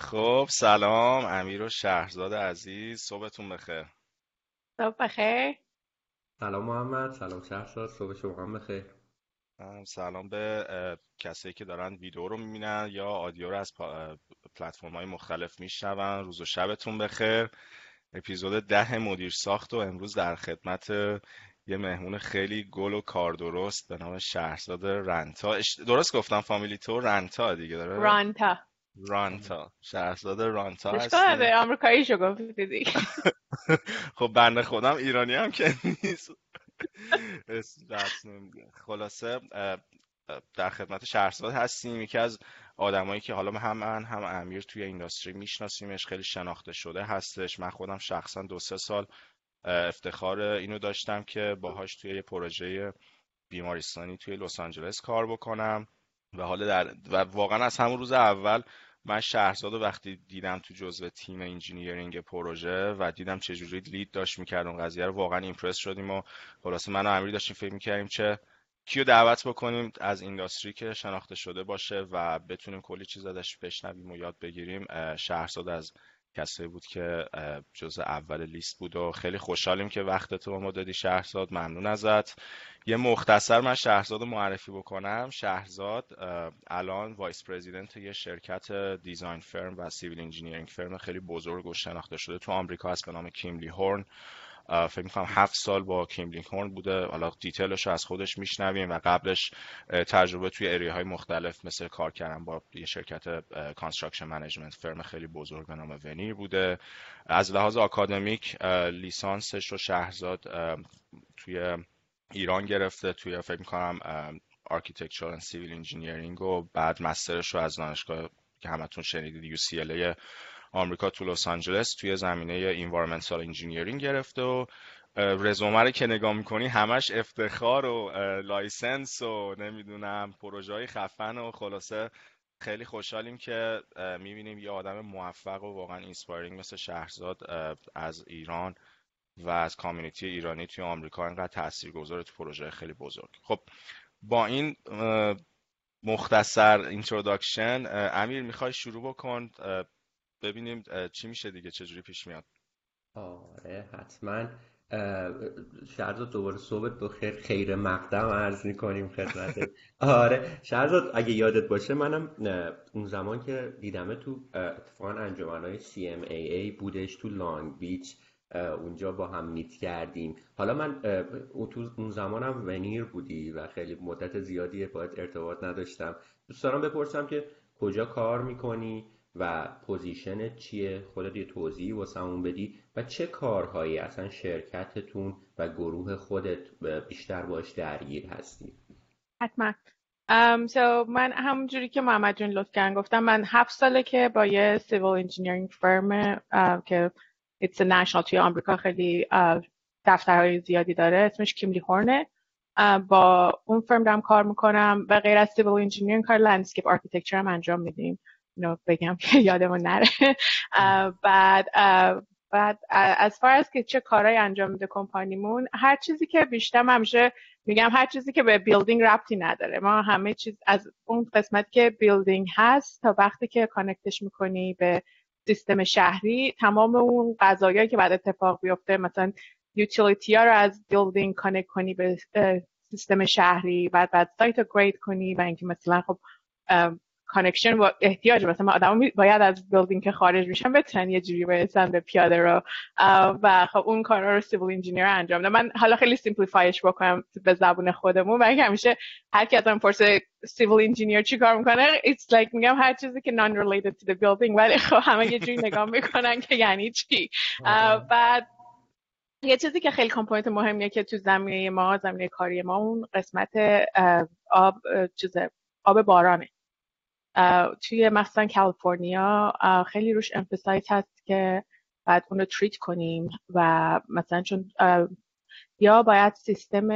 خب سلام. امیر و شهرزاد عزیز صبحتون بخیر. صبح بخیر. سلام محمد سلام شهرزاد صبح شما هم بخیر. سلام به کسایی که دارن ویدیو رو می‌بینن یا آدیو رو از پلتفرم های مختلف میشنون. روز و شبتون بخیر. اپیزود ده مدیر ساخت و امروز در خدمت یه مهمون خیلی گل و کار درست به نام شهرزاد رنتا. درست گفتم فامیلی تو رنتا دیگه داره؟ رانتا رانتا. شهرزاد رانتا هستی؟ آمریکایی شو گفتی دیگه. خب بنده خودم ایرانی هم که نیست. خلاصه در خدمت شهرزاد هستیم. یکی از آدمایی که حالا هم من هم امیر توی اینداستری میشناسیمش خیلی شناخته شده هستش. من خودم شخصا دو سه سال افتخار اینو داشتم که باهاش توی یه پروژه بیمارستانی توی لس آنجلس کار بکنم. و حالا در و واقعا از همون روز اول من شهرزاد وقتی دیدم تو جزء تیم engineering پروژه و دیدم چه جوری lead داشت می‌کرد اون قضیه رو واقعا impress شدیم و خلاصه من و امیری داشتیم فکر می‌کردیم چه کیو دعوت بکنیم از industry که شناخته شده باشه و بتونیم کلی چیز ازش بشنویم و یاد بگیریم. شهرزاد از کسایی بود که جزء اول لیست بود و خیلی خوشحالیم که وقت تو ما دادی شهرزاد. ممنون ازت. یه مختصر من شهرزاد معرفی بکنم. شهرزاد الان vice president یه شرکت design firm و civil engineering firm خیلی بزرگ و شناخته شده تو آمریکا هست به نام کیملی هورن. فکر می‌کنم هفت سال با کیملینگ هورن بوده. حالا detail ش رو از خودش میشنویم و قبلش تجربه توی area های مختلف مثل کار کردن با یه شرکت construction management firm خیلی بزرگ به نام ونیر بوده. از لحاظ آکادمیک لیسانسش رو شهرزاد توی ایران گرفته توی فکر می‌کنم architecture و civil engineering و بعد master ش رو از دانشگاه که همتون شنیدید UCLA آمریکا تو لس آنجلس توی زمینه environmental engineering گرفته و رزومه رو که نگاه می‌کنی همش افتخار و license و نمی‌دونم پروژه های خفن و خلاصه خیلی خوشحالیم که می‌بینیم یه آدم موفق و واقعا inspiring مثل شهرزاد از ایران و از community ایرانی توی آمریکا اینقدر تأثیر گذاره تو پروژه خیلی بزرگ. خب با این مختصر introduction امیر می‌خوای شروع بکن؟ ببینیم چی میشه دیگه چجوری پیش میاد. آره حتما. شهرزاد دوباره صبحت بخیر خیر مقدم عرض می‌کنیم خدمت آره شهرزاد اگه یادت باشه منم اون زمان که دیدمه تو اتفاقا انجمنهای CMAA بودش تو لانگ بیچ اونجا با هم meet کردیم. حالا من اون زمانم ونیر بودی و خیلی مدت زیادی باید ارتباط نداشتم. دوست دارم بپرسم که کجا کار می‌کنی؟ و position چیه؟ خودت یه توضیحی واسمون بدی. و چه کارهایی؟ اصلا شرکتتون و گروه خودت بیشتر باش درگیر هستی؟ حتما. um, so من همونجوری که محمد جون لطف کردن گفتم من هفت ساله که با یه civil engineering firm که it's national توی آمریکا خیلی دفترهای زیادی داره اسمش کیملی هورنه. با اون فرم دارم کار می‌کنم و غیر از civil engineering کار landscape architecture هم انجام میدیم. اینو بگم که یادمون نره. بعد بعد as far as که چه کارهایی انجام میده کمپانیمون هر چیزی که بیشتر همیشه میگم هر چیزی که به building ربطی نداره. ما همه چیز از اون قسمت که building هست تا وقتی که connect ش می‌کنی به سیستم شهری تمام اون قضایایی که بعد اتفاق بیفته مثلا utility ها رو از building connect کنی به سیستم شهری بعد بعد سایت رو grade کنی و اینکه مثلا خب connection و احتیاج. مثلا آدم باید از building که خارج میشن بتونن یه جوری برسن به پیاده رو و خب اون کارا رو civil engineer انجام ده من حالا خیلی simplify ش بکنم به زبون خودمون. برای همیشه هر کی ازم پرسه civil engineer چی کار می‌کنه it's like میگم هر چیزی که related to the building. ولی خب همه یه جوری نگاه می‌کنن که یعنی چی. بعد یه چیزی که خیلی component مهمیه که تو زمینه ما زمینه کاری ما اون قسمت آب چیز آب بارانه. توی مثلا کالیفرنیا خیلی روش emphasize هست که باید اون رو treat کنیم و مثلا چون یا باید سیستم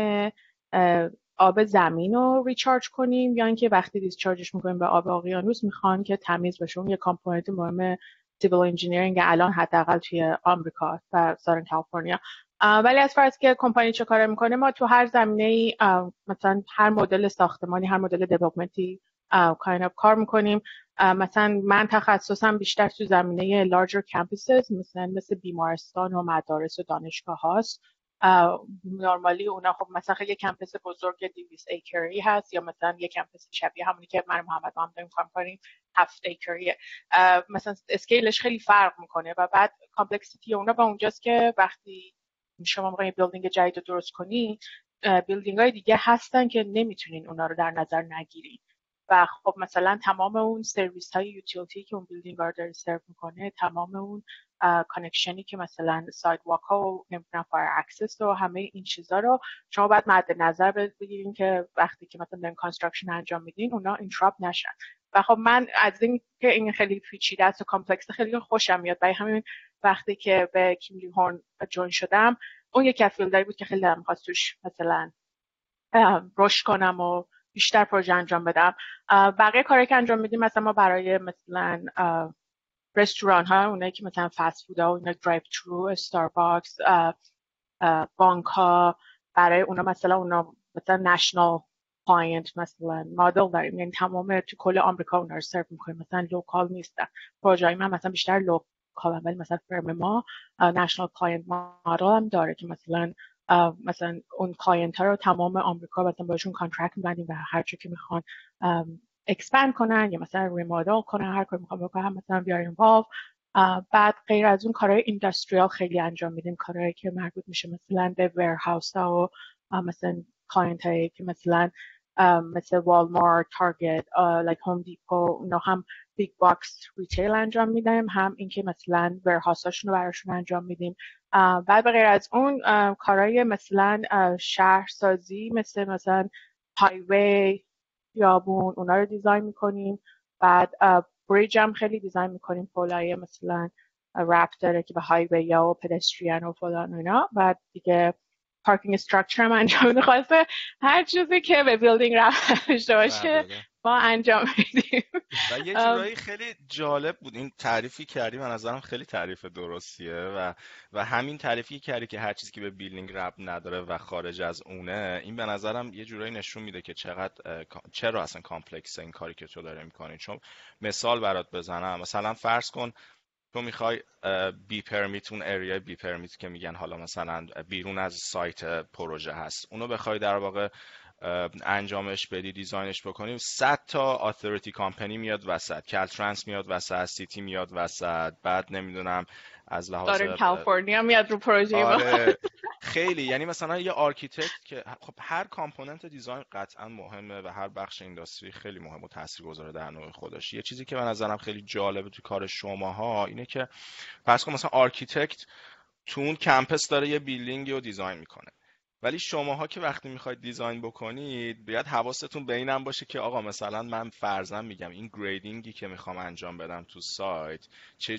آب زمین رو recharge کنیم یا اینکه وقتی discharge ش می‌کنیم به آب اقیانوس می‌خوان که تمیز بشه. اون یه component مهم civil engineering الان حداقل توی آمریکا و Southern کالیفرنیا ولی as far as که کمپانی چه کار می‌کنه ما تو هر زمینه ای مثلا هر مدل ساختمانی هر مدل development ی kind کار می‌کنیم. مثلا من تخصصم بیشتر تو زمینه larger campuses مثلا مثل بیمارستان و مدارس و دانشگاه هاست. normally اونا خب مثلا یه campus بزرگ 200 acre ی هست یا مثلا یه campus شبیه همونی که من محمد هم داریم کار کنیم هفت acre یه. مثلا scale ش خیلی فرق می‌کنه و بعد complexity اونا به اونجاست که وقتی شما می‌خواین building جدید رو درست کنی building های دیگه هستن که نمی‌تونین اونا رو در نظر نگیرین. و خب مثلا تمام اون سرویس های utility که اون building داره سرو می‌کنه تمام اون connection ی که مثلا sidewalk ها و نمی‌دونم fire access و همه این چیزا رو شما باید مد نظر بگیرین که وقتی که مثلا دارین construction انجام میدین اونا interrupt نشن. و خب من از این که این خیلی پیچیده است و complex خیلی خوشم میاد. برای همین وقتی که به Kimley-Horn join شدم اون یکی از بود که خیلی دلم خواست توش مثلا رشد کنم و بیشتر پروژه انجام بدم. بقیه کاری که انجام میدیم مثلا ما برای مثلا رستوران ها اونایی که مثلا فست فود ها و drive-through Starbucks بانک ها برای اونا مثلا اونا مثلا national client مثلا مدل داریم. یعنی تمام تو کل آمریکا اونا رو سرو می‌کنیم. مثلا local نیستن. پروژه من مثلا بیشتر local ولی مثلا firm ما national client مدل هم داره که مثلا مثلا اون client ها رو تمام آمریکا مثلا باشون contract میبندیم و هر چی که می‌خوان expand کنن یا مثلا remodel کنن هر کاری می‌خوان بکنن مثلا بیاریم involve بعد غیر از اون کارهای industrial خیلی انجام میدیم. کارهایی که مربوط میشه مثلا به ویرهاوس ها و مثلا client هایی که مثلا مثل Walmart Target like Home Depot اونا هم big box retail انجام میدیم هم اینکه مثلا warehouse هاشون رو براشون انجام میدیم. بعد به غیر از اون کارهای مثلا شهرسازی مثل مثلا highway خیابون اونا رو design می‌کنیم. بعد bridge هم خیلی design می‌کنیم پولای مثلا ربط داره که به highway یا و pedestrian و فلان اینا. بعد دیگه parking structure هم انجام خواسته هر چیزی که به building ربط داشته باشه بله، بله. ما انجام میدیم. و یه جورایی خیلی جالب بود. این تعریفی کردی من نظرم خیلی تعریف درستیه و و همین تعریفی کردی که هر چیزی که به building ربط نداره و خارج از اونه این به نظرم یه جورایی نشون میده که چقدر چرا اصلا complex این کاری که تو داره می‌کنی. چون مثال برات بزنم. مثلا فرض کن تو می‌خوای B-permit اون area ی B-permit که میگن حالا مثلا بیرون از سایت پروژه هست اونو بخوای در واقع انجامش بدی design ش بکنیم. 100 تا authority company میاد وسط. Caltrans میاد وسط city میاد وسط. بعد نمی‌دونم از لحاظ داریم کالیفرنیا میاد رو پروژه آره. خیلی. یعنی مثلا یه architect که خب هر component design قطعا مهمه و هر بخش industry خیلی مهم و تاثیرگذاره در نوع خودش. یه چیزی که به نظرم خیلی جالبه تو کار شماها اینه که فرض کن مثلا architect تو اون campus داره یه building رو design می‌کنه. ولی شماها که وقتی می‌خواید design بکنید باید حواستون به اینم باشه که آقا مثلا من فرضاً میگم این grading ی که می‌خوام انجام بدم تو سایت چه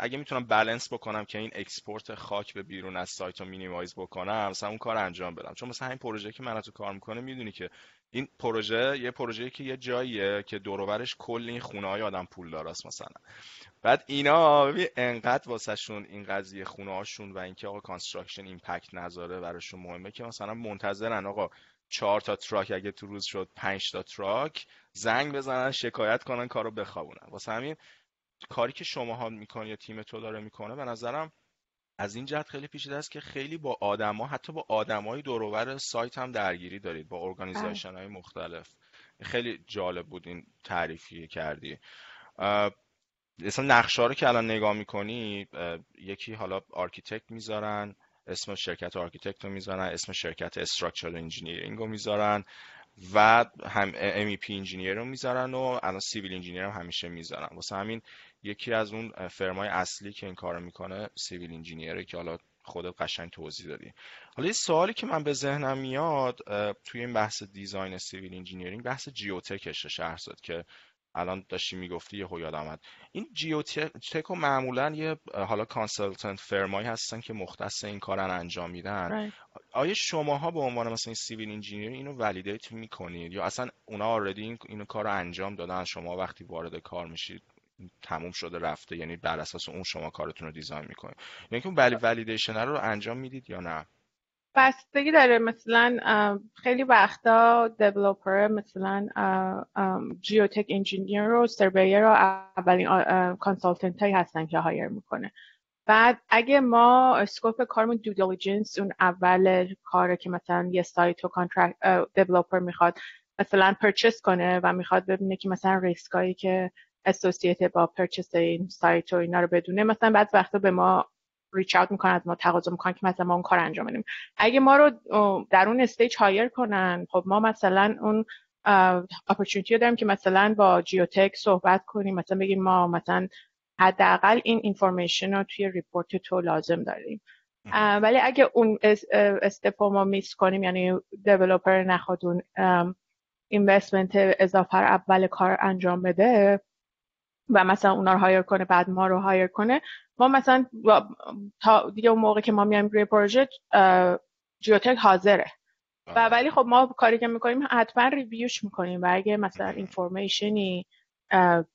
اگه می‌تونم بالانس بکنم که این export خاک به بیرون از سایت رو minimize بکنم مثلا اون کار انجام بدم. چون مثلا این پروژه که من توش کار می‌کنم می‌دونی که این پروژه یه پروژه که یه جاییه که دور کل این خونه های آدم پول داراست مثلا. بعد اینا انقدر واسهشون این قضیه خونه هاشون و اینکه آقا construction impact نذاره براشون مهمه که مثلا منتظرن آقا چهار تا truck اگه تو روز شد پنج تا truck زنگ بزنن شکایت کنن کارو بخوابونن. واسه همین کاری که شماها می‌کنی یا تیم تو داره می‌کنه به نظرم از این جهت خیلی پیچیده است که خیلی با آدما حتی با آدمای دور سایت هم درگیری دارید با organization های مختلف. خیلی جالب بود این تعریفی کردی. مثلا نقشه رو که الان نگاه می‌کنی یکی حالا architect می‌ذارن اسم شرکت architect رو می‌ذارن اسم شرکت structural engineering رو می‌ذارن و هم MEP engineer رو می‌ذارن و الان civil engineer هم همیشه می‌ذارن. واسه همین یکی از اون firm های اصلی که این کارو می‌کنه civil engineer ه که حالا خودت قشنگ توضیح دادی. حالا یه سوالی که من به ذهنم میاد توی این بحث design civil engineering بحث جیوتکشه شهرزاد که الان داشتی می‌گفتی یه یادم اومد. این جیوتک و معمولا یه حالا consultant firm هایی هستن که مختص این کارن انجام میدن. آیا شماها به عنوان مثلا این civil engineer اینو validate می‌کنید؟ یا اصلا اونا already این اینو کار رو انجام دادن شما وقتی وارد کار میشید تموم شده رفته یعنی بر اساس اون شما کارتون رو design می‌کنید. یعنی که اون validation رو انجام می‌دید یا نه؟ بستگی داره مثلا خیلی وقتا developer مثلا geotech engineer و surveyor و اولین consultant هایی هستن که hire می‌کنه. بعد اگه ما scope کارمون due diligence اون اول کاره که مثلا یه سایت و contract developer می‌خواد مثلا purchase کنه و می‌خواد ببینه که مثلا ریسکایی که associate با purchase این سایت و اینا رو بدونه مثلا بعضی وقتا به ما reach out می‌کنن از ما تقاضا می‌کنن که مثلا ما اون کار انجام بدیم. اگه ما رو در اون stage hire کنن خب ما مثلا اون opportunity داریم که مثلا با جیوتک صحبت کنیم مثلا بگیم ما مثلا حداقل این information رو توی report تو لازم داریم. ولی اگه اون step ما miss کنیم یعنی developer نخواد اون investment اضافه اول کار انجام بده و مثلا اونا رو hire کنه بعد ما رو hire کنه. ما مثلا تا دیگه اون موقع که ما میایم روی پروژه جیوتک حاضره. و آره. ولی خب ما کاری که می‌کنیم حتما review ش می‌کنیم و اگه مثلا information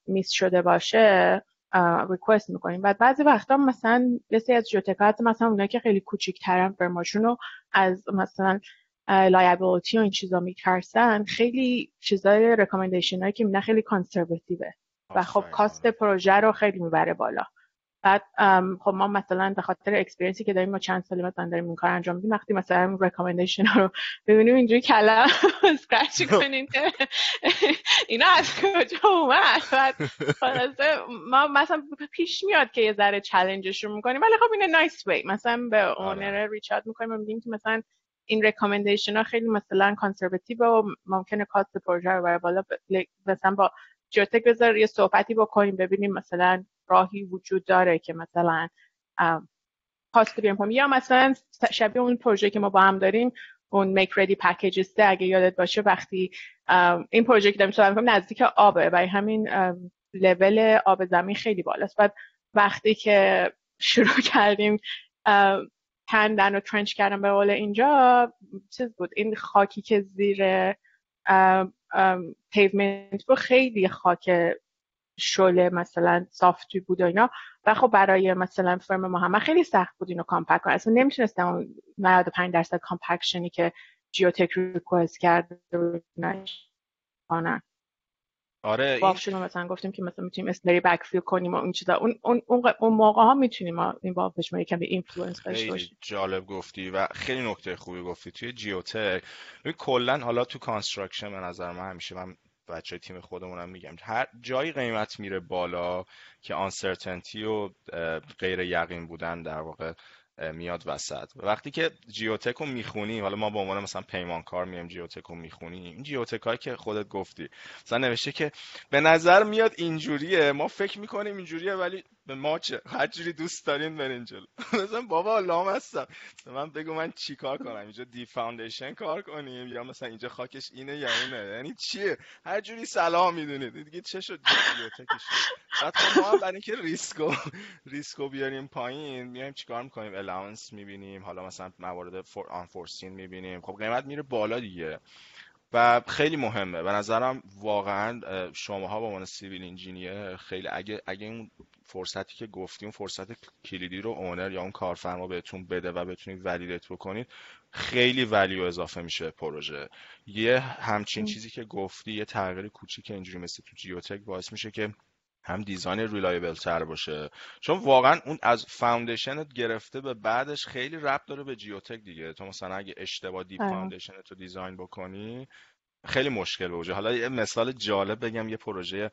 ی miss شده باشه request می‌کنیم. و بعضی وقتا مثلا یه از جیوتکات مثلا اونایی که خیلی کوچیک‌ترن firm هاشون رو از مثلا liability و این چیزا میترسن. خیلی چیزای recommendation هایی که میدن خیلی conservative ه و خب cost پروژه رو خیلی می‌بره بالا. بعد خب ما مثلا به خاطر experience ی که داریم ما چند سالی مثلا داریم این کار انجام میدیم وقتی مثلا recommendation رو ببینیم اینجوری کلم scratch کنیم که اینا از کجا اومد؟ بعد ما مثلا پیش میاد که یه ذره challenge ش رو می‌کنیم ولی خب این nice way مثلا به owner reach out می‌کنیم و میگیم که مثلا این recommendation ها خیلی مثلا conservative و ممکنه cost پروژه رو بره بالا مثلا با جوتک بذار یه صحبتی بکنیم ببینیم مثلا راهی وجود داره که مثلا cost کنیم یا مثلا شبیه اون پروژه که ما با هم داریم اون make ready packages اگه یادت باشه وقتی این پروژه که داریم صحبت نزدیک آبه و همین لول آب زمین خیلی بالاست. بعد وقتی که شروع کردیم کندن و trench کردن به قول اینجا چیز بود این خاکی که زیر pavement بود خیلی خاک شله مثلا soft ی بود و اینا. و خب برای مثلا فرم محمد خیلی سخت بود اینو compact کنم. اصلا نمی‌تونستم اون 95 درصد compaction ی که geotech request کرد کنن آره این... مثلا گفتیم که مثلا می‌تونیم slurry backfill کنیم و این چیزا. اون اون اون, موقع ها می‌تونیم این با ما یکم به influence داشته باشیم. جالب گفتی و خیلی نکته خوبی گفتی. توی جیوتک کلا حالا تو construction به نظر من همیشه من بچه تیم خودمونم میگم هر جایی قیمت میره بالا که uncertainty و غیر یقین بودن در واقع میاد وسط. وقتی که جیوتک رو می‌خونی حالا ما به عنوان مثلا پیمانکار میایم جیوتک رو می‌خونیم این جیوتک هایی که خودت گفتی مثلا نوشته که به نظر میاد اینجوریه ما فکر می‌کنیم اینجوریه ولی به ما چه؟ هر جوری دوست دارین برین جلو. مثلا بابا لامصب به من بگو من چیکار کنم؟ اینجا deep foundation کار کنیم؟ یا مثلا اینجا خاکش اینه یا اونه یعنی چیه؟ هر جوری صلاح می‌دونید. دیگه چه شد؟ جیوتکش بعد خب ما برای اینکه ریسکو ریسکو بیاریم پایین میایم چیکار می‌کنیم؟ allowance می‌بینیم. حالا مثلا موارد for unforeseen می‌بینیم. خب قیمت میره بالا دیگه. و خیلی مهمه. به نظرم واقعا شماها به عنوان civil engineer خیلی اگه اگه اون فرصتی که گفتیم اون فرصت کلیدی رو owner یا اون کارفرما بهتون بده و بتونید validate بکنید خیلی value اضافه میشه پروژه. یه همچین چیزی که گفتی یه تغییر کوچیک اینجوری مثل تو جیوتک باعث میشه که هم design reliable تر باشه. چون واقعا اون از foundation ت گرفته به بعدش خیلی ربط داره به جیوتک دیگه. تو مثلا اگه اشتباه deep foundation ت رو design بکنی خیلی مشکل بوده حالا یه مثال جالب بگم یه پروژه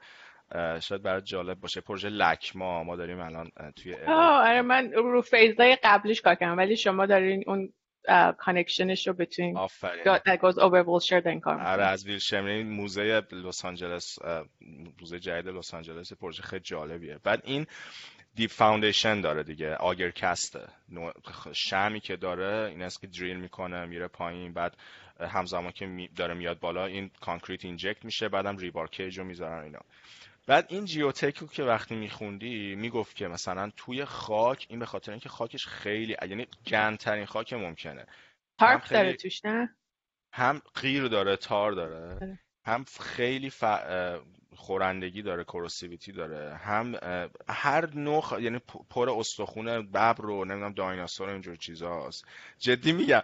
شاید برای جالب باشه. پروژه LACMA ما داریم الان توی آره من رو phase های قبلیش کار کردم ولی شما دارین اون connection ش رو بتونین that goes over Wilshire کار آره از Wilshire موزه لس آنجلس موزه جدید لس آنجلس پروژه خیلی جالبیه. بعد این deep foundation داره دیگه auger cast ه شمعی که داره این است که دریل می‌کنه میره پایین بعد همزمان که داره میاد بالا این concrete inject میشه بعدم rebar cage رو می‌ذارن اینا. بعد این جیوتک رو که وقتی میخوندی می‌گفت که مثلا توی خاک این به خاطر اینکه خاکش خیلی یعنی گندترین خاک ممکنه. tar pit داره توش نه؟ هم قیر داره tar داره. آره. هم خیلی ف... خورندگی داره corrosivity داره. هم هر نوع یعنی پر استخونه ببر رو نمی‌دونم دایناسور اینجور چیزاست. جدی میگم.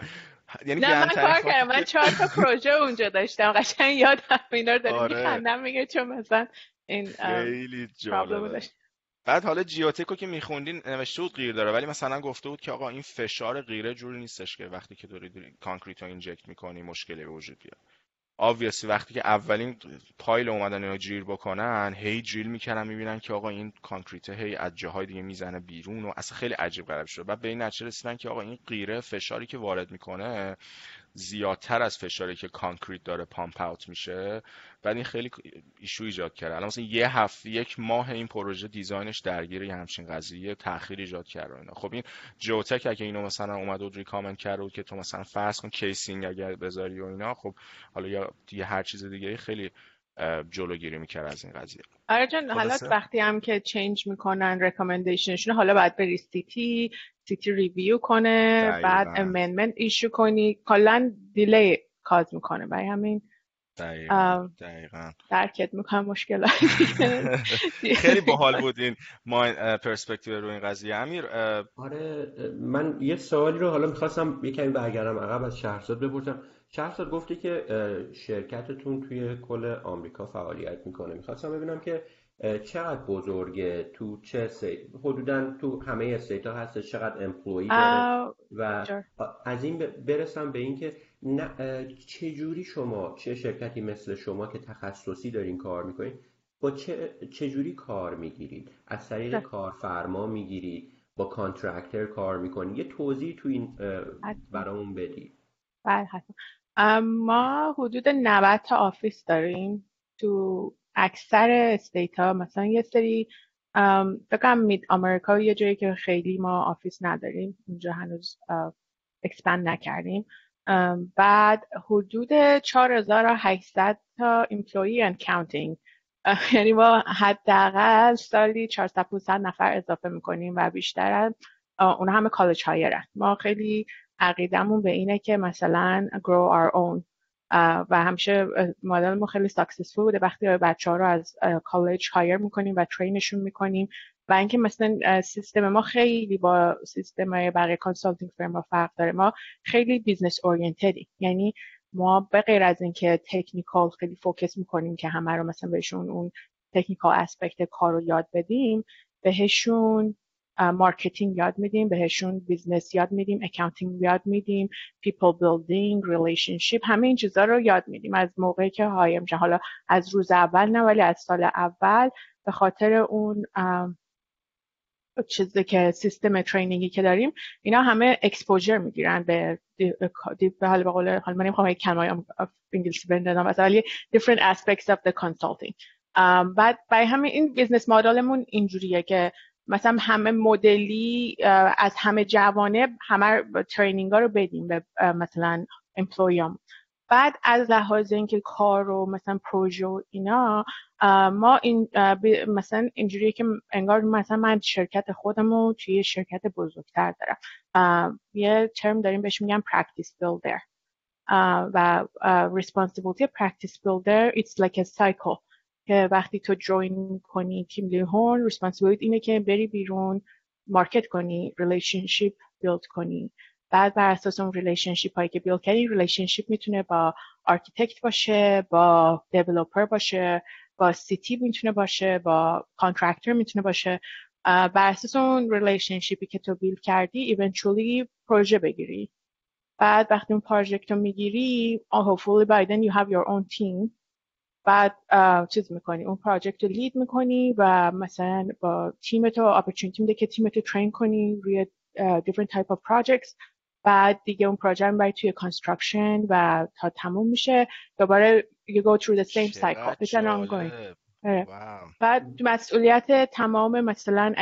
یعنی نه من کار کردم. من چهار تا پروژه اونجا داشتم. قشنگ یادم اینا رو داره آره. میخندم میگه چون مثلا این خیلی جالبه. بعد حالا جیوتکو که میخوندین نوشته بود قیر داره ولی مثلا گفته بود که آقا این فشار قیره جوری نیستش که وقتی که داری, داری concrete رو inject می‌کنی مشکلی به وجود بیاد obviously وقتی که اولین pile اومدن اینو جیر بکنن هی جیل می‌کنن می‌بینن که آقا این concrete هی از جاهای دیگه می‌زنه بیرون و اصلا خیلی عجیب غریب شده. بعد به این نتیجه رسیدن که آقا این قیره فشاری که وارد می‌کنه زیادتر از فشاری که concrete داره pump out میشه بعد این خیلی issue ایجاد کرده. الان مثلا یه هفته یک ماه این پروژه design ش درگیر یه همچین قضیه تاخیر ایجاد کرده اینا. خب این جوتک اگه اینو مثلا اومد و recommend کرده که تو مثلا فرض کن casing اگر بذاری و اینا خب حالا یا یه هر چیز دیگه خیلی جلوگیری می‌کرد از این قضیه. آره جان حالا وقتی هم که change می‌کنن recommendation شون حالا باید بری city city review کنه بعد amendment issue کنی. کلا delay cause می‌کنه برای همین. دقیقا, دقیقا. درکت می‌کنم مشکل خیلی باحال بود این ما پرسپکتیو رو این قضیه. امیر آره من یه سوالی رو حالا می‌خواستم یه کمی برگردم عقب از شهرزاد بپرسم. شهرزاد گفتی که شرکتتون توی کل آمریکا فعالیت می‌کنه. می‌خواستم ببینم که چقدر بزرگه؟ تو چه سی... حدودا تو همه state ها هست چقدر employee داره؟ و از این برسم به اینکه نه چجوری شما چه شرکتی مثل شما که تخصصی دارین کار می‌کنید با چه چجوری کار می‌گیرید؟ از طریق کارفرما می‌گیرید؟ با contractor کار می‌کنید؟ یه توضیح تو این برامون بدید. بله ما حدود 90 تا office داریم تو اکثر state ها مثلا یه سری فکرم mid امریکا یه جایی که خیلی ما office نداریم اونجا هنوز expand نکردیم. بعد حدود 4800 تا employee and counting. یعنی ما حداقل سالی 400 نفر اضافه می‌کنیم و بیشتر اون همه college hire ن ما خیلی عقیدمون به اینه که مثلا grow our own. و همیشه مدل ما خیلی successful بوده وقتی بچه ها رو از college hire می‌کنیم و train شون می‌کنیم و اینکه مثلا سیستم ما خیلی با سیستم بقیه consulting firm فرق داره. ما خیلی business oriented ی یعنی ما به غیر از اینکه technical خیلی focus می‌کنیم که همه رو مثلا بهشون اون technical aspect کار رو یاد بدیم بهشون marketing یاد میدیم بهشون business یاد میدیم accounting یاد میدیم people building relationship همه این چیزا رو یاد میدیم. از موقعی که hire میشن حالا از روز اول نه ولی از سال اول به خاطر اون چیزی که سیستم training ی که داریم اینا همه exposure می‌گیرن به به حال به حال من نمی‌خوام کلمه انگلیسی بندازم ولی different aspects of the consulting. بعد برای همین این business model مون اینجوریه که مثلا همه مدلی از همه جوانب همه training ها رو بدیم به مثلا امپلویام بعد از لحاظ اینکه کار و مثلا پروژه اینا ما این مثلا اینجوریه که انگار مثلا من شرکت خودم رو توی شرکت بزرگتر دارم. یه ترم داریم بهش میگم practice builder. و responsibility practice builder. It's like a cycle. که وقتی تو join کنی Kimley-Horn responsibility ت اینه که بری بیرون market کنی relationship build کنی. بعد بر اساس اون relationship هایی که build کردی relationship می‌تونه با architect باشه با developer باشه با city می‌تونه باشه با contractor می‌تونه باشه. بر اساس اون relationship ی که تو build کردی eventually پروژه بگیری. بعد وقتی اون project رو می‌گیری hopefully by then you have your own team. بعد چیز می‌کنی اون project رو lead می‌کنی و مثلا با تیم تو opportunity میده که تیم تو train کنی روی different type of projects. بعد دیگه اون پروژه رو توی construction و تا تموم میشه. دوباره you go through the same cycle. It's an ongoing. بعد مسئولیت تمام مثلا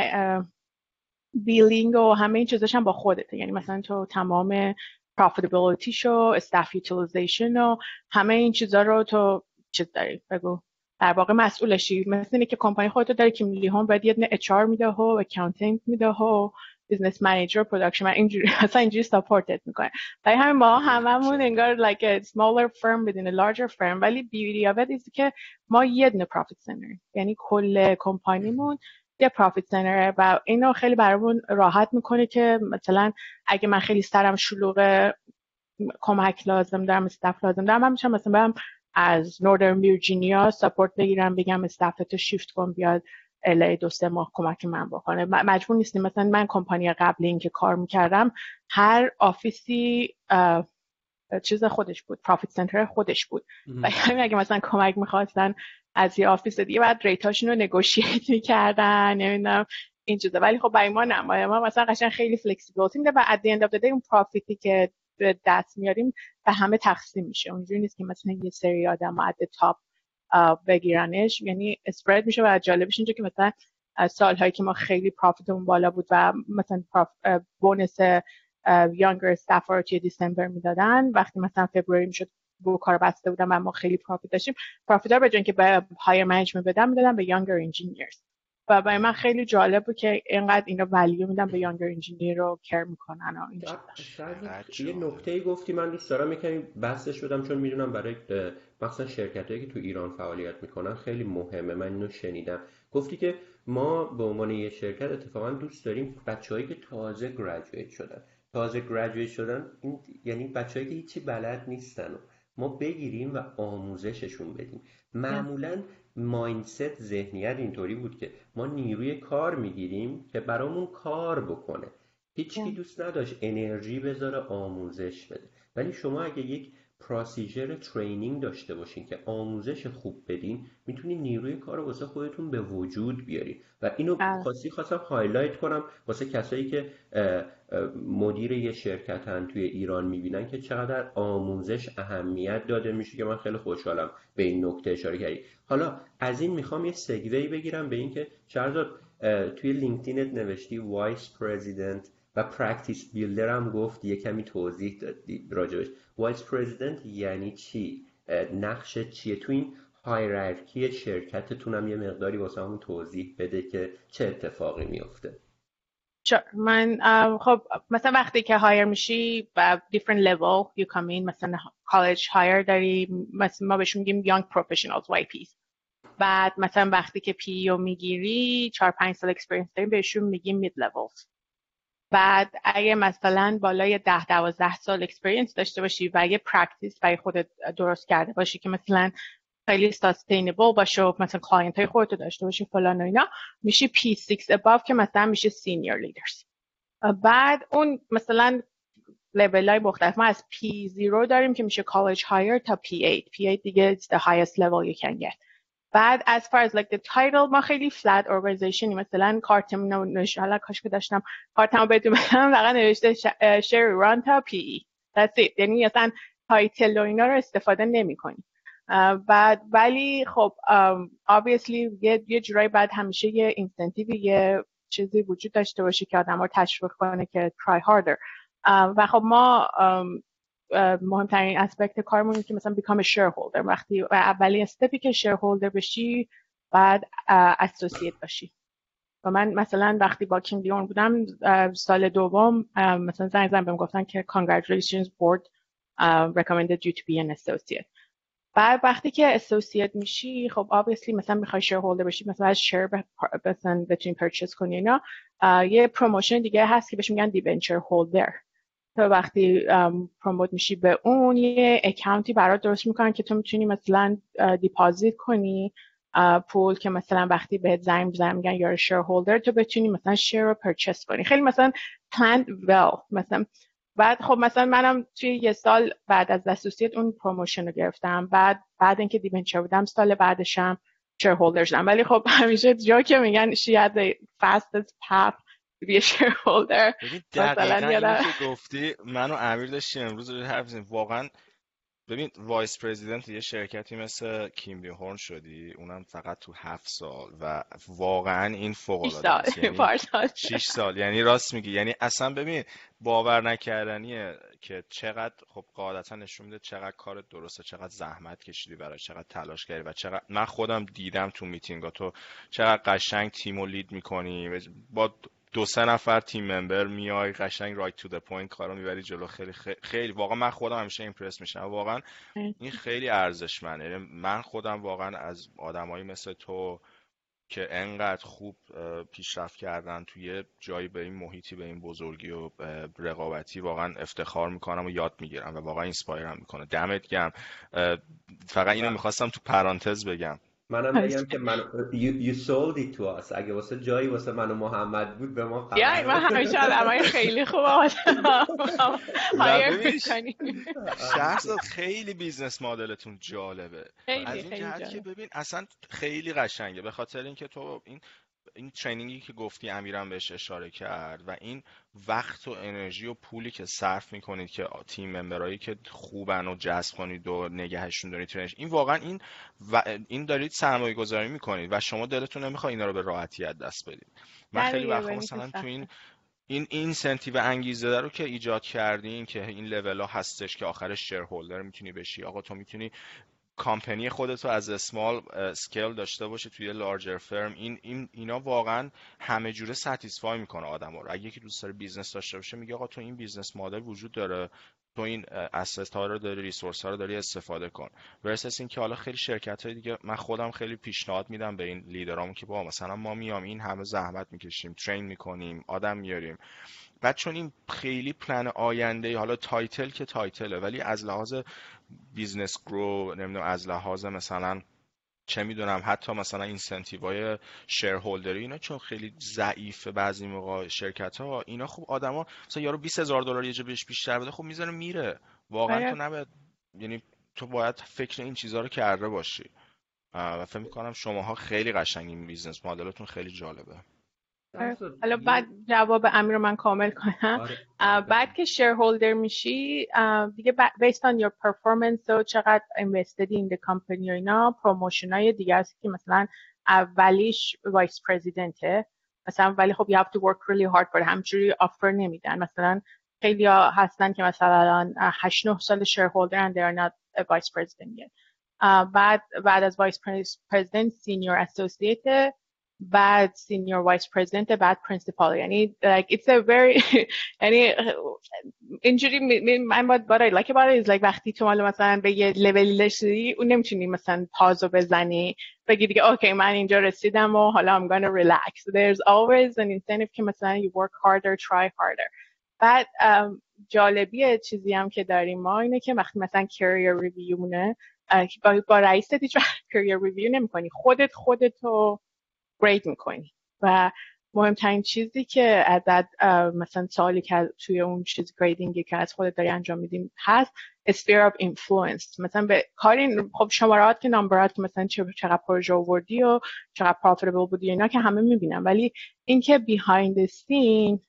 billing و همه این چیزاش هم با خودته. یعنی مثلا تو تمام profitability شو staff utilization و همه این چیزا رو تو چیز داری؟ بگو. در واقع مسئولشی. مثل اینه که کمپانی خودتو داره که میلی هم باید یه اچ آر میده و accounting میده و business manager production من اینجوری اصلا اینجوری support ت می‌کنه. برای همین ما هممون انگار like a smaller firm within a larger firm. ولی beauty of که ما یه دونه profit center یعنی کل کمپانیمون یه profit center ه و اینو خیلی برامون راحت می‌کنه که مثلا اگه من خیلی سرم شلوغ کمک لازم دارم staff لازم دارم من میشم مثلا برم از نوردرن ویرجینیا support بگیرم بگم staff تو shift کن بیاد الی دو سه ماه کمک من بکنه. مجبور نیستیم. مثلا من کمپانی قبل اینکه کار می‌کردم هر office ی چیز خودش بود profit center خودش بود. و همین اگه مثلا کمک می‌خواستن از یه office دیگه بعد rate اشون رو negotiate می‌کردن نمی‌دونم این چیزا. ولی خب برای ما نمایه ما مثلا قشنگ خیلی flexibility میده و at the end اون profit ی که به دست میاریم به همه تقسیم میشه. اونجوری نیست که مثلا یه سری آدم at top بگیرنش. یعنی spread میشه و جالبش اینجا که مثلا سالهایی که ما خیلی profit مون بالا بود و مثلا bonus younger staff رو توی December می‌دادن. وقتی مثلا February می‌شد book ا رو بسته بودن و ما خیلی profit داشتیم پروفیتر به که به higher management بدن می‌دادن به younger engineers و برای من خیلی جالب بود که اینقدر اینا value میدن به younger engineer رو care می‌کنن و این یه نکته گفتی من دوست دارم یکمی بحثش بدم چون می‌دونم برای مثلا شرکت هایی که تو ایران فعالیت می‌کنن خیلی مهمه من اینو شنیدم. گفتی که ما به عنوان یه شرکت اتفاقا دوست داریم بچههایی که تازه گریجویت شدن. تازه گریجویت شدن این یعنی بچههایی که هیچی بلد نیستن. ما بگیریم و آموزششون بدیم. معمولا مایندست ذهنیت اینطوری بود که ما نیروی کار می‌گیریم که برامون کار بکنه. هیچکی دوست نداشت انرژی بذاره آموزش بده. ولی شما اگه یک procedure training داشته باشین که آموزش خوب بدین می‌تونین نیروی کار رو واسه خودتون به وجود بیارین. و اینو خاصی خواستم highlight کنم واسه کسایی که مدیر یه شرکتن توی ایران می‌بینن که چقدر آموزش اهمیت داده میشه که من خیلی خوشحالم به این نکته اشاره کردی. حالا از این می‌خوام یه segue بگیرم به اینکه شهرزاد توی LinkedIn ت نوشتی vice president و practice builder هم گفت یه کمی توضیح دادی راجبش. vice president یعنی چی؟ نقش چیه؟ تو این hierarchy شرکتتون هم یه مقداری واسه همون توضیح بده که چه اتفاقی میفته. من خب مثلا وقتی که hire میشی و different level you come in مثلا college hire داری مثلا ما بهشون میگیم young professionals YPs بعد مثلا وقتی که PE می‌گیری 4 5 سال experience داریم بهشون میگیم mid levels بعد اگه مثلا بالای ده دوازده سال experience داشته باشی و یه practice برای خودت درست کرده باشی که مثلا خیلی sustainable باشه و مثلا client های خودتو داشته باشی فلان و اینا میشی P6 above که مثلا میشه senior leaders بعد اون مثلا لیول های مختلف ما از P0 داریم که میشه college hire تا P8 P8 دیگه it's the highest level you can get. بعد as far as like the title ما خیلی flat organization مثلا کارتم نوشته حالا کاش که داشتم کارتم بدون بدم فقط نوشته share run تا PE that's it. یعنی اصلا title و اینا رو استفاده نمی کنی بعد ولی خب obviously یه, یه جورایی بعد همیشه یه incentive ی یه چیزی وجود داشته باشه که آدم رو تشویق کنه که try harder. و خب ما مهمترین aspect کارمون که مثلا become shareholder وقتی اولین step ی که shareholder بشی بعد associate باشی. و من مثلا وقتی با کیملی هورن بودم سال دوم مثلا زنگ زن بهم گفتن که congratulations board recommended you to be an associate. بعد وقتی که associate میشی خب obviously مثلا می‌خوای holder بشی مثلا از share مثلا بتونی purchase کنی اینا. یه promotion دیگه هست که بهش میگن debenture holder تو وقتی promote میشی به اون یه account ی برات درست می‌کنن که تو می‌تونی مثلا deposit کنی پول که مثلا وقتی بهت زنگ بزنن میگن یار shareholder تو بتونی مثلا share رو purchase کنی. خیلی مثلا plan well مثلا بعد خب مثلا منم توی یه سال بعد از associate اون promotion رو گرفتم. بعد بعد اینکه debenture بودم سال بعدشم shareholder شدم ولی خب همیشه جا که میگن she had the to be a shareholder. مثلا گفتی من و امیر داشتیم امروز رو حرف واقعا ببین vice president یه شرکتی مثل کیملی هورن شدی اونم فقط تو هفت سال و واقعا این فوق العاده یعنی 6 سال. یعنی راست میگی. یعنی اصلا ببین باور نکردنیه که چقدر خب قاعدتا نشون میده چقدر کار درسته چقدر زحمت کشیدی برای چقدر تلاش کردی و چقدر من خودم دیدم تو میتینگا تو چقدر قشنگ تیم و lead می‌کنی. با دو سه نفر team member میای قشنگ right to the point کارو می‌بری جلو. خیلی خیلی واقعا من خودم همیشه ایمپرس میشم. واقعا این خیلی ارزشمنده یعنی من خودم واقعا از آدمایی مثل تو که انقدر خوب پیشرفت کردن توی جایی به این محیطی به این بزرگی و رقابتی واقعا افتخار می‌کنم و یاد می‌گیرم و واقعا اینسپایرم می‌کنه. دمت گرم. فقط اینو می‌خواستم تو پرانتز بگم. منم بگم که من you, you sold it to us. اگه واسه جایی واسه من و محمد بود به ما یا من همیشه آدمای خیلی خوب شخص خیلی business model تون جالبه. از این جهت که ببین اصلا خیلی قشنگه. به خاطر اینکه تو این این training ی که گفتی امیرم بهش اشاره کرد و این وقت و انرژی و پولی که صرف می‌کنید که team member ایی که خوبن و جذب کنید و نگهشون دارید train ش این واقعا این و این دارید سرمایه گذاری می‌کنید و شما دلتون نمی‌خواد اینا رو به راحتی از دست بدید. من خیلی وقت مثلا تو این این incentive انگیزه رو که ایجاد کردین که این لول ها هستش که آخرش share می‌تونی بشی. آقا تو می‌تونی کامپنی خودت رو از small scale داشته باشه توی larger firm این, این اینا واقعا همه جوره satisfy می‌کنه آدم رو. اگه یکی دوست داره business داشته باشه میگه آقا تو این business model وجود داره. تو این asset ها رو داری resource ها رو داری استفاده کن. versus این که حالا خیلی شرکت های دیگه من خودم خیلی پیشنهاد میدم به این لیدرامون که با مثلا ما میام این همه زحمت می‌کشیم train می‌کنیم آدم میاریم. بعد چون این خیلی پلن آینده حالا title که title ه ولی از لحاظ business grow نمی‌دونم از لحاظ مثلا چه می‌دونم حتی مثلا incentive های shareholder ی اینا چون خیلی ضعیفه بعضی موقع شرکت ها اینا خب آدما مثلا یارو 20 هزار دلار یه جا بهش بیشتر بده خب می‌ذاره میره. واقعا تو نباید یعنی تو باید فکر این چیزها رو کرده باشی. و فکر می‌کنم شماها خیلی قشنگ این business model تون خیلی جالبه. حالا بعد جواب امیر رو من کامل کنم. آره. بعد که shareholder میشی دیگه based on your performance و چقدر invested in the company و اینا promotion های دیگه هست که مثلا اولیش vice president ه مثلا ولی خب you have to work really hard for همجوری offer نمیدن. مثلا خیلی ها هستن که مثلا الان 8 9 سال shareholder and they are not a vice president yet. بعد بعد از vice president senior associate بعد senior vice president بعد principal یعنی like it's a very یعنی اینجوری من باید what I like about it is like وقتی تو مال مثلا به یه لولی رسیدی اون نمی‌تونی مثلا pause و بزنی. بگی دیگه okay من اینجا رسیدم و حالا I'm gonna relax. There's always an incentive که مثلا you work harder try harder. بعد جالبی چیزی هم که داریم ما اینه که وقتی مثلا career review مونه با رئیست هیچ career review نمی کنی خودت خودتو گرید می‌کنی. و مهمترین چیزی که عدد مثلا سوالی که توی اون چیز گریدینگی که از خودت داری انجام میدیم هست sphere of influence. مثلا به کاری خب شمارات که نمبرات که مثلا چقدر پروژه آوردی و چقدر profitable بودی اینا که همه می‌بینم. ولی اینکه behind the scene